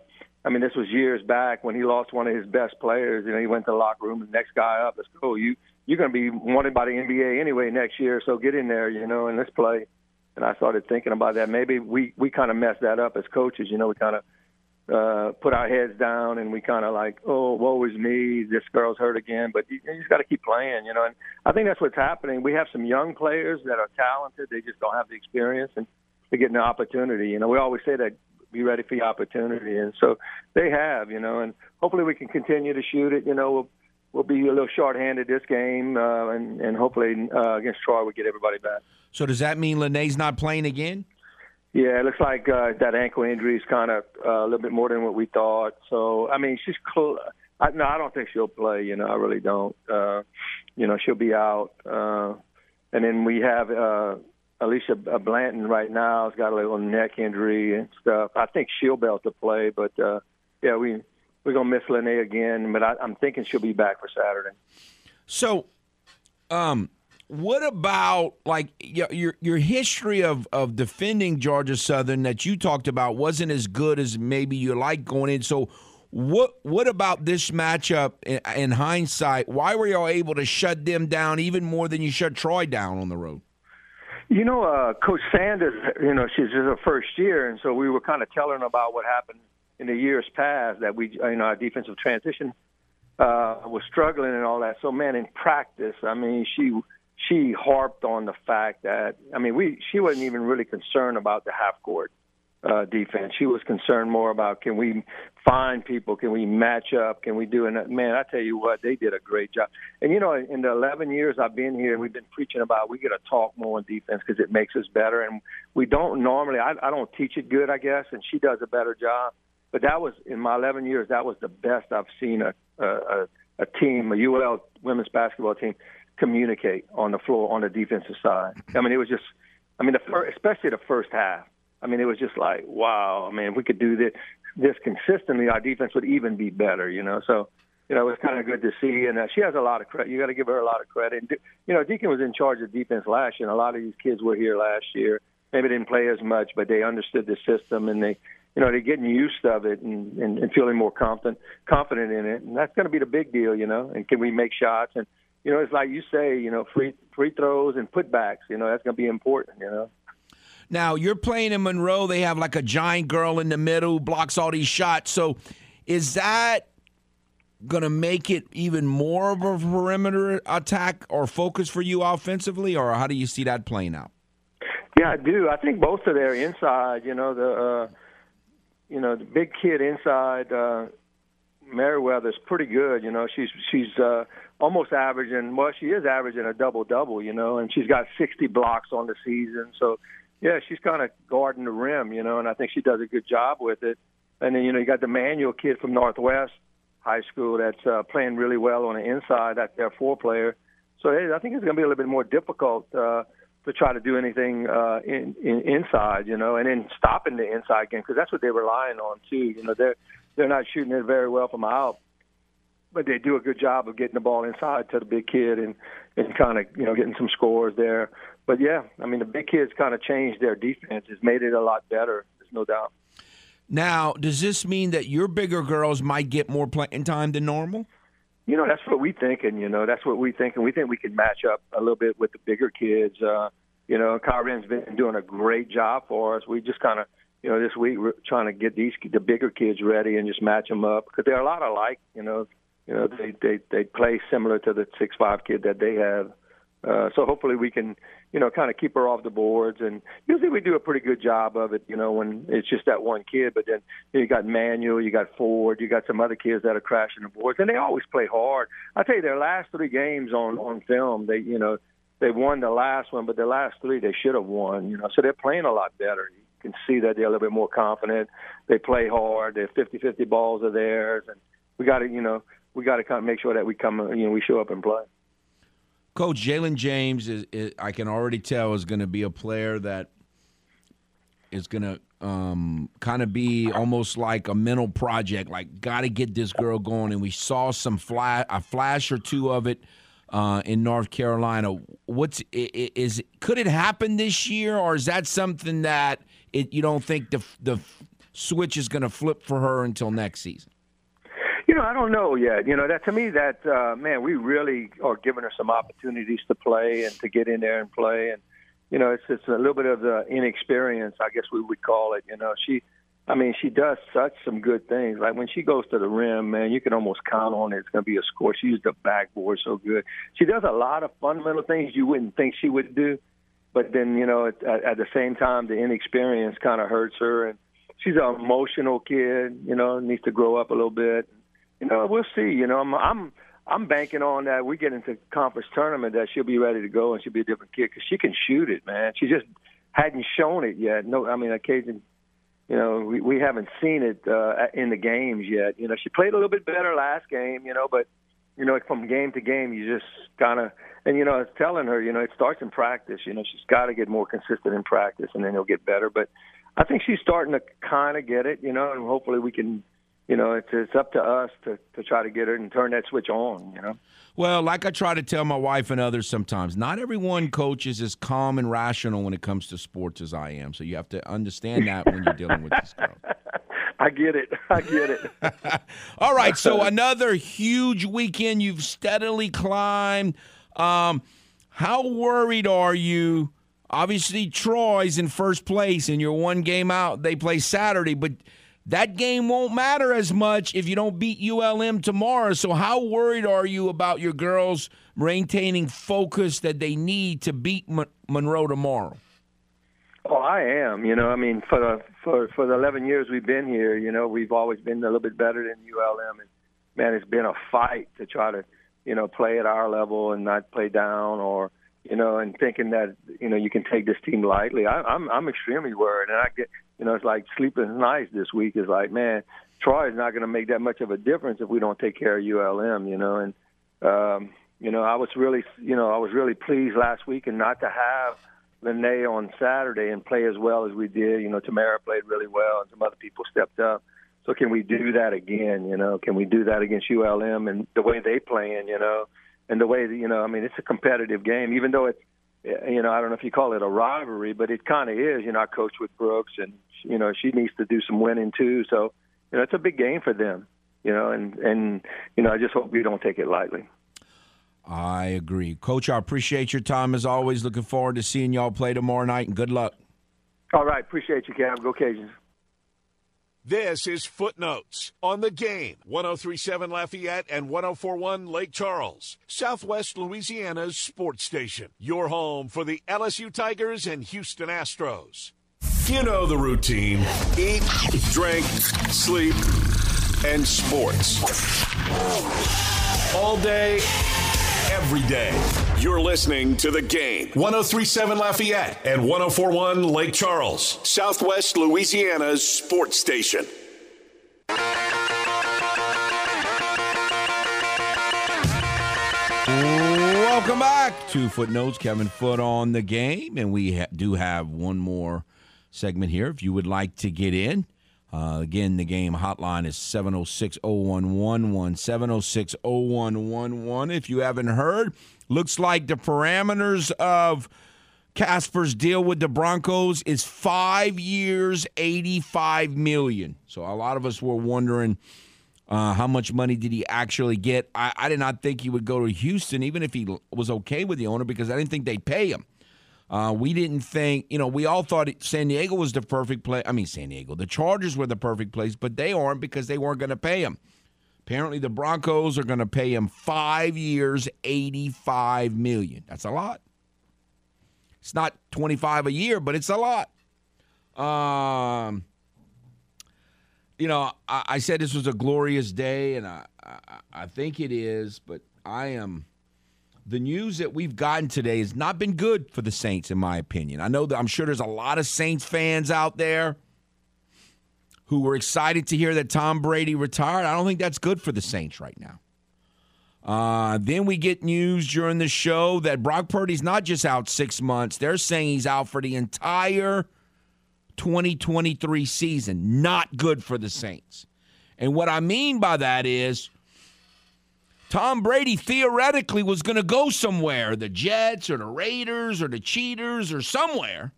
I mean, this was years back when he lost one of his best players. You know, he went to the locker room. The next guy up, let's go. You you're going to be wanted by the NBA anyway next year, so get in there. You know, and let's play. And I started thinking about that. Maybe we we kind of messed that up as coaches. You know, we kind of uh, put our heads down and we kind of like, oh, woe is me, this girl's hurt again. But you, you just got to keep playing, you know. And I think that's what's happening. We have some young players that are talented; they just don't have the experience. And they're getting the opportunity. You know, we always say that be ready for your opportunity, and so they have. You know, and hopefully we can continue to shoot it. You know, we'll we'll be a little short-handed this game, uh, and and hopefully uh, against Troy we get everybody back. So does that mean Lene's not playing again? Yeah, it looks like uh, that ankle injury is kind of uh, a little bit more than what we thought. So, I mean, she's close. I, no, I don't think she'll play. You know, I really don't. Uh, you know, she'll be out. Uh, and then we have uh, Alicia Blanton right now has got a little neck injury and stuff. I think she'll be able to play, but uh, yeah, we we're gonna miss Lene again. But I, I'm thinking she'll be back for Saturday. So, um, what about like your your history of of defending Georgia Southern that you talked about wasn't as good as maybe you like going in. So what what about this matchup in, in hindsight? Why were y'all able to shut them down even more than you shut Troy down on the road? You know, uh, Coach Sanders, you know, she's her first year, and so we were kind of telling about what happened in the years past that we, you know, our defensive transition uh, was struggling and all that. So, man, in practice, I mean, she she harped on the fact that I mean we she wasn't even really concerned about the half court uh, defense. She was concerned more about can we find people, can we match up, can we do it? Man, I tell you what, they did a great job. And you know, in the 11 years I've been here, we've been preaching about we got to talk more on defense because it makes us better. And we don't normally. I, I don't teach it good, I guess, and she does a better job. But that was in my 11 years. That was the best I've seen a a, a, a team, a UL women's basketball team communicate on the floor on the defensive side. I mean, it was just, I mean, the first, especially the first half. I mean, it was just like, wow. I mean, if we could do this this consistently, our defense would even be better. You know, so you know, it was kind of good to see. And uh, she has a lot of credit. You got to give her a lot of credit. And, you know, Deacon was in charge of defense last year, and a lot of these kids were here last year. Maybe didn't play as much, but they understood the system and they, you know, they're getting used of it and, and, and feeling more confident, confident in it. And that's going to be the big deal, you know. And can we make shots? And you know, it's like you say, you know, free free throws and putbacks. You know, that's going to be important. You know. Now you're playing in Monroe. They have like a giant girl in the middle blocks all these shots. So, is that going to make it even more of a perimeter attack or focus for you offensively, or how do you see that playing out? Yeah, I do. I think both of their inside. You know, the uh, you know the big kid inside. Uh, Merriweather's pretty good. You know, she's she's uh, almost averaging. Well, she is averaging a double double. You know, and she's got 60 blocks on the season. So, yeah, she's kind of guarding the rim. You know, and I think she does a good job with it. And then you know you got the Manual kid from Northwest High School that's uh, playing really well on the inside. That's their four player. So hey, I think it's going to be a little bit more difficult. Uh, to try to do anything uh, in, in inside, you know, and then stopping the inside game because that's what they're relying on too. You know, they're they're not shooting it very well from out, but they do a good job of getting the ball inside to the big kid and and kind of you know getting some scores there. But yeah, I mean the big kids kind of changed their defense. It's made it a lot better. There's no doubt. Now, does this mean that your bigger girls might get more playing time than normal? You know, that's what we thinking. You know, that's what we thinking. We think we can match up a little bit with the bigger kids. Uh, you know, Kyron's been doing a great job for us. We just kind of you know, this week we're trying to get these the bigger kids ready and just match them up because they're a lot alike. You know, you know they they they play similar to the six five kid that they have. Uh, so hopefully we can, you know, kind of keep her off the boards. And usually we do a pretty good job of it, you know, when it's just that one kid. But then you, got Manual, you got Ford, you got some other kids that are crashing the boards, and they always play hard. I tell you, their last three games on on film, they you know they won the last one, but the last three they should have won. You know, so they're playing a lot better You can see that they're a little bit more confident. They play hard. Their 50-50 balls are theirs, and we got to, you know, we got to kind of make sure that we come, you know, we show up and play. Coach Jalen James is, is, I can already tell, is going to be a player that is going to um, kind of be almost like a mental project. Like, got to get this girl going. And we saw some flash, a flash or two of it uh, in North Carolina. What's is could it happen this year, or is that something that it, you don't think the the switch is going to flip for her until next season? You know, I don't know yet. You know, that to me, that uh, man, we really are giving her some opportunities to play and to get in there and play, and you know, it's it's a little bit of the inexperience, I guess we would call it. You know, she, I mean, she does such some good things. Like when she goes to the rim, man, you can almost count on it. It's going to be a score. She used the backboard so good. She does a lot of fundamental things you wouldn't think she would do but then you know at, at the same time the inexperience kind of hurts her, and she's an emotional kid. You know, needs to grow up a little bit. You know, we'll see. You know, I'm I'm I'm banking on that we get into conference tournament that she'll be ready to go and she'll be a different kid because she can shoot it, man. She just hadn't shown it yet. No, I mean, occasion, you know, we we haven't seen it uh, in the games yet. You know, she played a little bit better last game, you know, but you know, from game to game, you just kind of and you know, I was telling her, you know, it starts in practice. You know, she's got to get more consistent in practice, and then it'll get better. But I think she's starting to kind of get it, you know, and hopefully we can you know, it's it's up to us to to try to get it and turn that switch on. You know. Well, like I try to tell my wife and others sometimes, not everyone coach is as calm and rational when it comes to sports as I am. So you have to understand that when you're dealing with this girl. I get it. I get it. All right. So another huge weekend. You've steadily climbed. Um, how worried are you? Obviously, Troy's in first place, and you're one game out. They play Saturday, but that game won't matter as much if you don't beat ULM tomorrow. So, how worried are you about your girls maintaining focus that they need to beat Mon- Monroe tomorrow? Oh, I am. You know, I mean, for the for for the 11 years we've been here, you know, we've always been a little bit better than ULM, and man, it's been a fight to try to, you know, play at our level and not play down, or you know, and thinking that you know you can take this team lightly. I, I'm I'm extremely worried, and I get you know, it's like sleeping nights this week is like, man, Troy is not going to make that much of a difference if we don't take care of ULM, you know. And um, you know, I was really, you know, I was really pleased last week and not to have Lene on Saturday and play as well as we did. You know, Tamara played really well, and some other people stepped up. So can we do that again? You know, can we do that against ULM and the way they playing? You know, and the way that, you know, I mean, it's a competitive game, even though it's you know, I don't know if you call it a rivalry, but it kind of is. You know, I coach with Brooks, and you know, she needs to do some winning too. So, you know, it's a big game for them. You know, and and you know, I just hope we don't take it lightly. I agree, Coach. I appreciate your time as always. Looking forward to seeing y'all play tomorrow night, and good luck. All right, appreciate you, Cam. Go Cajuns. This is Footnotes on the game. 1037 Lafayette and 1041 Lake Charles, Southwest Louisiana's sports station. Your home for the LSU Tigers and Houston Astros. You know the routine eat, drink, sleep, and sports. All day, every day. You're listening to the game. 1037 Lafayette and 1041 Lake Charles, Southwest Louisiana's sports station. Welcome back to Footnotes. Kevin Foote on the game, and we ha- do have one more segment here. If you would like to get in, uh, again, the game hotline is 706 0111. 706 0111. If you haven't heard, looks like the parameters of Casper's deal with the Broncos is five years, 85 million. So a lot of us were wondering uh, how much money did he actually get. I, I did not think he would go to Houston, even if he was okay with the owner, because I didn't think they'd pay him. Uh, we didn't think, you know, we all thought San Diego was the perfect place. I mean, San Diego, the Chargers were the perfect place, but they aren't because they weren't going to pay him. Apparently, the Broncos are going to pay him five years, eighty-five million. That's a lot. It's not twenty-five a year, but it's a lot. Um, you know, I, I said this was a glorious day, and I, I, I think it is, but I am the news that we've gotten today has not been good for the Saints, in my opinion. I know that I'm sure there's a lot of Saints fans out there who were excited to hear that Tom Brady retired. I don't think that's good for the Saints right now. Uh, then we get news during the show that Brock Purdy's not just out six months. They're saying he's out for the entire 2023 season. Not good for the Saints. And what I mean by that is Tom Brady theoretically was going to go somewhere, the Jets or the Raiders or the Cheaters or somewhere.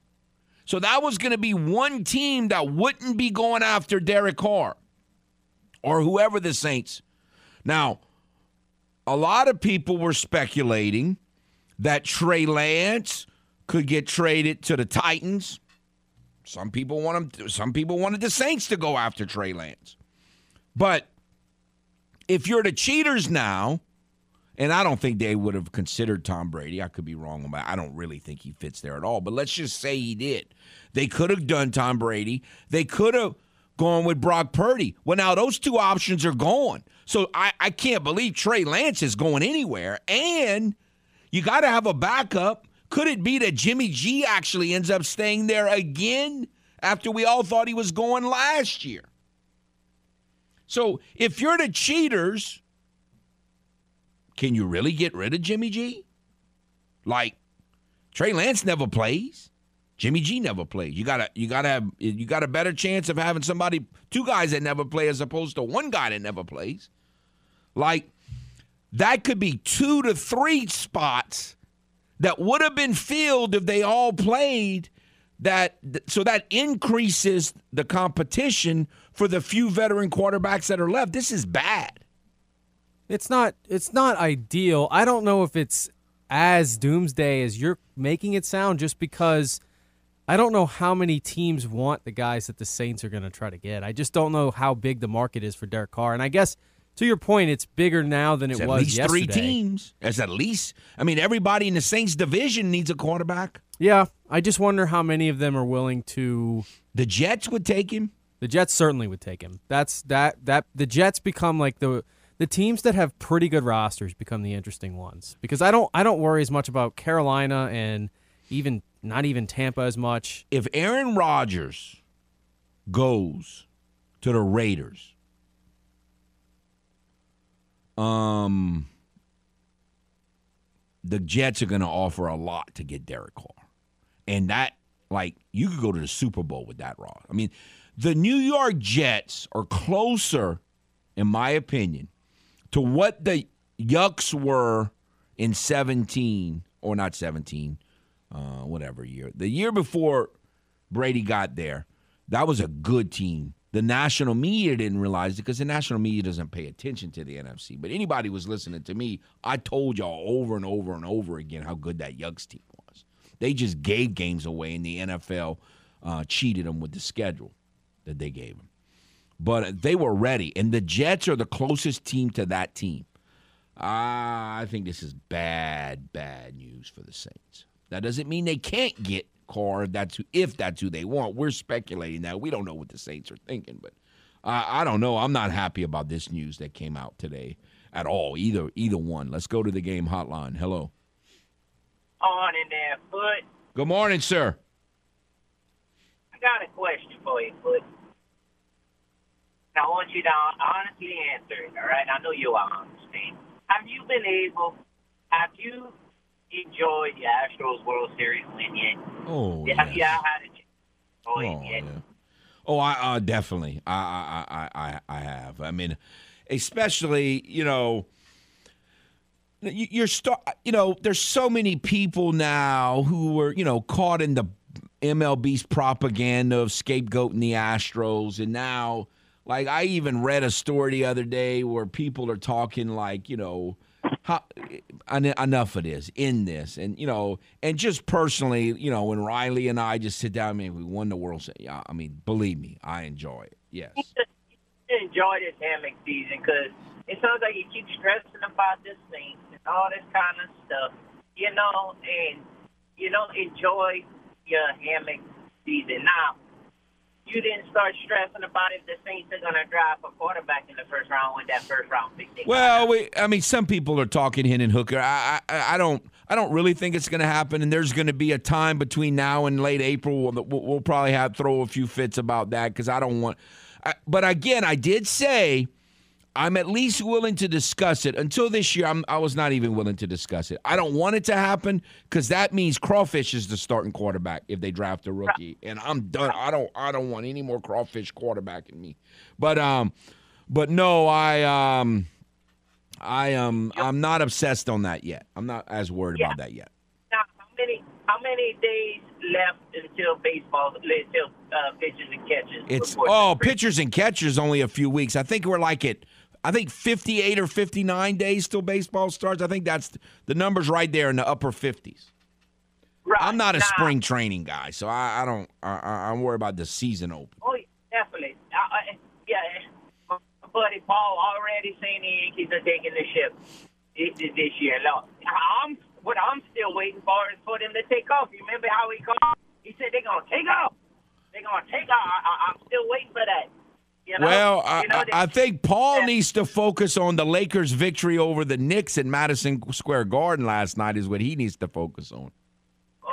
So that was going to be one team that wouldn't be going after Derek Carr or whoever the Saints. Now, a lot of people were speculating that Trey Lance could get traded to the Titans. Some people want him. Some people wanted the Saints to go after Trey Lance. But if you're the cheaters now, And I don't think they would have considered Tom Brady. I could be wrong about. I don't really think he fits there at all. But let's just say he did. They could have done Tom Brady. They could have gone with Brock Purdy. Well, now those two options are gone. So I, I can't believe Trey Lance is going anywhere. And you got to have a backup. Could it be that Jimmy G actually ends up staying there again after we all thought he was going last year? So if you're the cheaters, can you really get rid of Jimmy G? Like Trey Lance never plays. Jimmy G never plays. You gotta you gotta have you got a better chance of having somebody two guys that never play as opposed to one guy that never plays. Like that could be two to three spots that would have been filled if they all played that so that increases the competition for the few veteran quarterbacks that are left. This is bad. It's not it's not ideal. I don't know if it's as doomsday as you're making it sound just because I don't know how many teams want the guys that the Saints are going to try to get. I just don't know how big the market is for Derek Carr. And I guess to your point, it's bigger now than It's it at was yesterday. three teams. It's at least. I mean, everybody in the Saints division needs a quarterback. Yeah, I just wonder how many of them are willing to. The Jets would take him. The Jets certainly would take him. That's that that the Jets become like the the teams that have pretty good rosters become the interesting ones because I don't I don't worry as much about Carolina and even not even Tampa as much. If Aaron Rodgers goes to the Raiders, um, the Jets are going to offer a lot to get Derek Carr, and that like you could go to the Super Bowl with that raw. I mean, the New York Jets are closer, in my opinion, to what the Yucks were in 17 or not 17, uh, whatever year. The year before Brady got there, that was a good team. The national media didn't realize it because the national media doesn't pay attention to the NFC. But anybody was listening to me, I told y'all over and over and over again how good that Yucks team. They just gave games away, and the NFL uh, cheated them with the schedule that they gave them. But they were ready, and the Jets are the closest team to that team. Ah, I think this is bad, bad news for the Saints. That doesn't mean they can't get Carr. That's who, if that's who they want. We're speculating that. We don't know what the Saints are thinking, but I I don't know. I'm not happy about this news that came out today at all. Either either one. Let's go to the game hotline. Hello. On in there, Foote. Good morning, sir. I got a question for you, Foote. I want you to honestly answer it, all right? I know you'll understand. Have you been able, have you enjoyed the Astros World Series win yet? Oh, Have you had a chance to enjoy Oh, it yet? yeah. Oh, I uh, definitely. I, I I I I have. I mean, especially you know, you're start. You know, there's so many people now who were you know caught in the MLB's propaganda of scapegoating the Astros, and now, like, I even read a story the other day where people are talking like, you know. How, en- enough of this in this and you know and just personally you know when riley and i just sit down I mean we won the world i mean believe me i enjoy it yes enjoy this hammock season because it sounds like you keep stressing about this thing and all this kind of stuff, you know, and you don't enjoy your hammock season. Now, you didn't start stressing about if the Saints are going to draft a quarterback in the first round with that first round pick. well we, i mean some people are talking Hendon hooker I, I i don't i don't really think it's going to happen and there's going to be a time between now and late april we'll, we'll probably have throw a few fits about that because i don't want I, but again i did say I'm at least willing to discuss it. Until this year, I'm, I was not even willing to discuss it. I don't want it to happen because that means Crawfish is the starting quarterback if they draft a rookie, and I'm done. I don't. I don't want any more Crawfish quarterback in me. But um, but no, I um, I um, I'm not obsessed on that yet. I'm not as worried about that yet. Now, how many how many days left until baseball until uh, pitches and catches? It's oh, pitchers and catchers only a few weeks. I think we're like at I think 58 or 59 days till baseball starts. I think that's the numbers right there in the upper 50s. Right. I'm not a Now- spring training guy, so I, I don't. I, I, I'm worried about the season open. Oh, definitely. I, I, yeah, my buddy Paul already saying the Yankees are taking the ship. this, this year. Look, I'm what I'm still waiting for is for them to take off. You remember how he called? He said they're gonna take off. They're gonna take off. I, I, I'm still waiting for that. You know? Well, I, you know, I I think Paul needs to focus on the Lakers' victory over the Knicks at Madison Square Garden last night. Is what he needs to focus on. Oh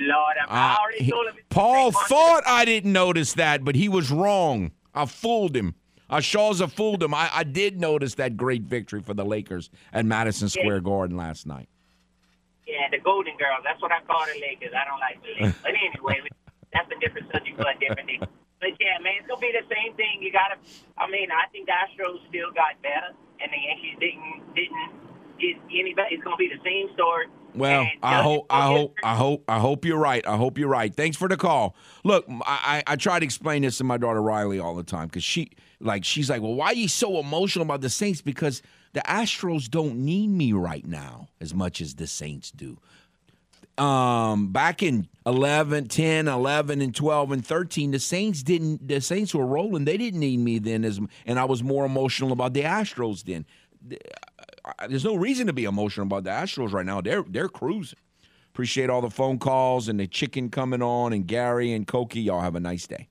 Lord, I, I already he- told him. Paul thought I didn't notice that, but he was wrong. I fooled him. Uh, Shaw's a fooled him. I, I did notice that great victory for the Lakers at Madison Square Garden last night. Yeah, the Golden Girls. That's what I call the Lakers. I don't like the Lakers. But anyway, that's a different subject for a different day. But yeah, man, it's gonna be the same thing. You gotta. I mean, I think the Astros still got better, and the Yankees didn't didn't get any better. It's gonna be the same story. Well, I hope, I hope, I hope, I hope you're right. I hope you're right. Thanks for the call. Look, I, I, I try to explain this to my daughter Riley all the time because she, like, she's like, well, why are you so emotional about the Saints? Because the Astros don't need me right now as much as the Saints do. Um, back in 11, 10, 11, and 12, and 13, the Saints didn't, the Saints were rolling. They didn't need me then, as, and I was more emotional about the Astros then. There's no reason to be emotional about the Astros right now. They're they're cruising. Appreciate all the phone calls and the chicken coming on and Garry and Koki. Y'all have a nice day.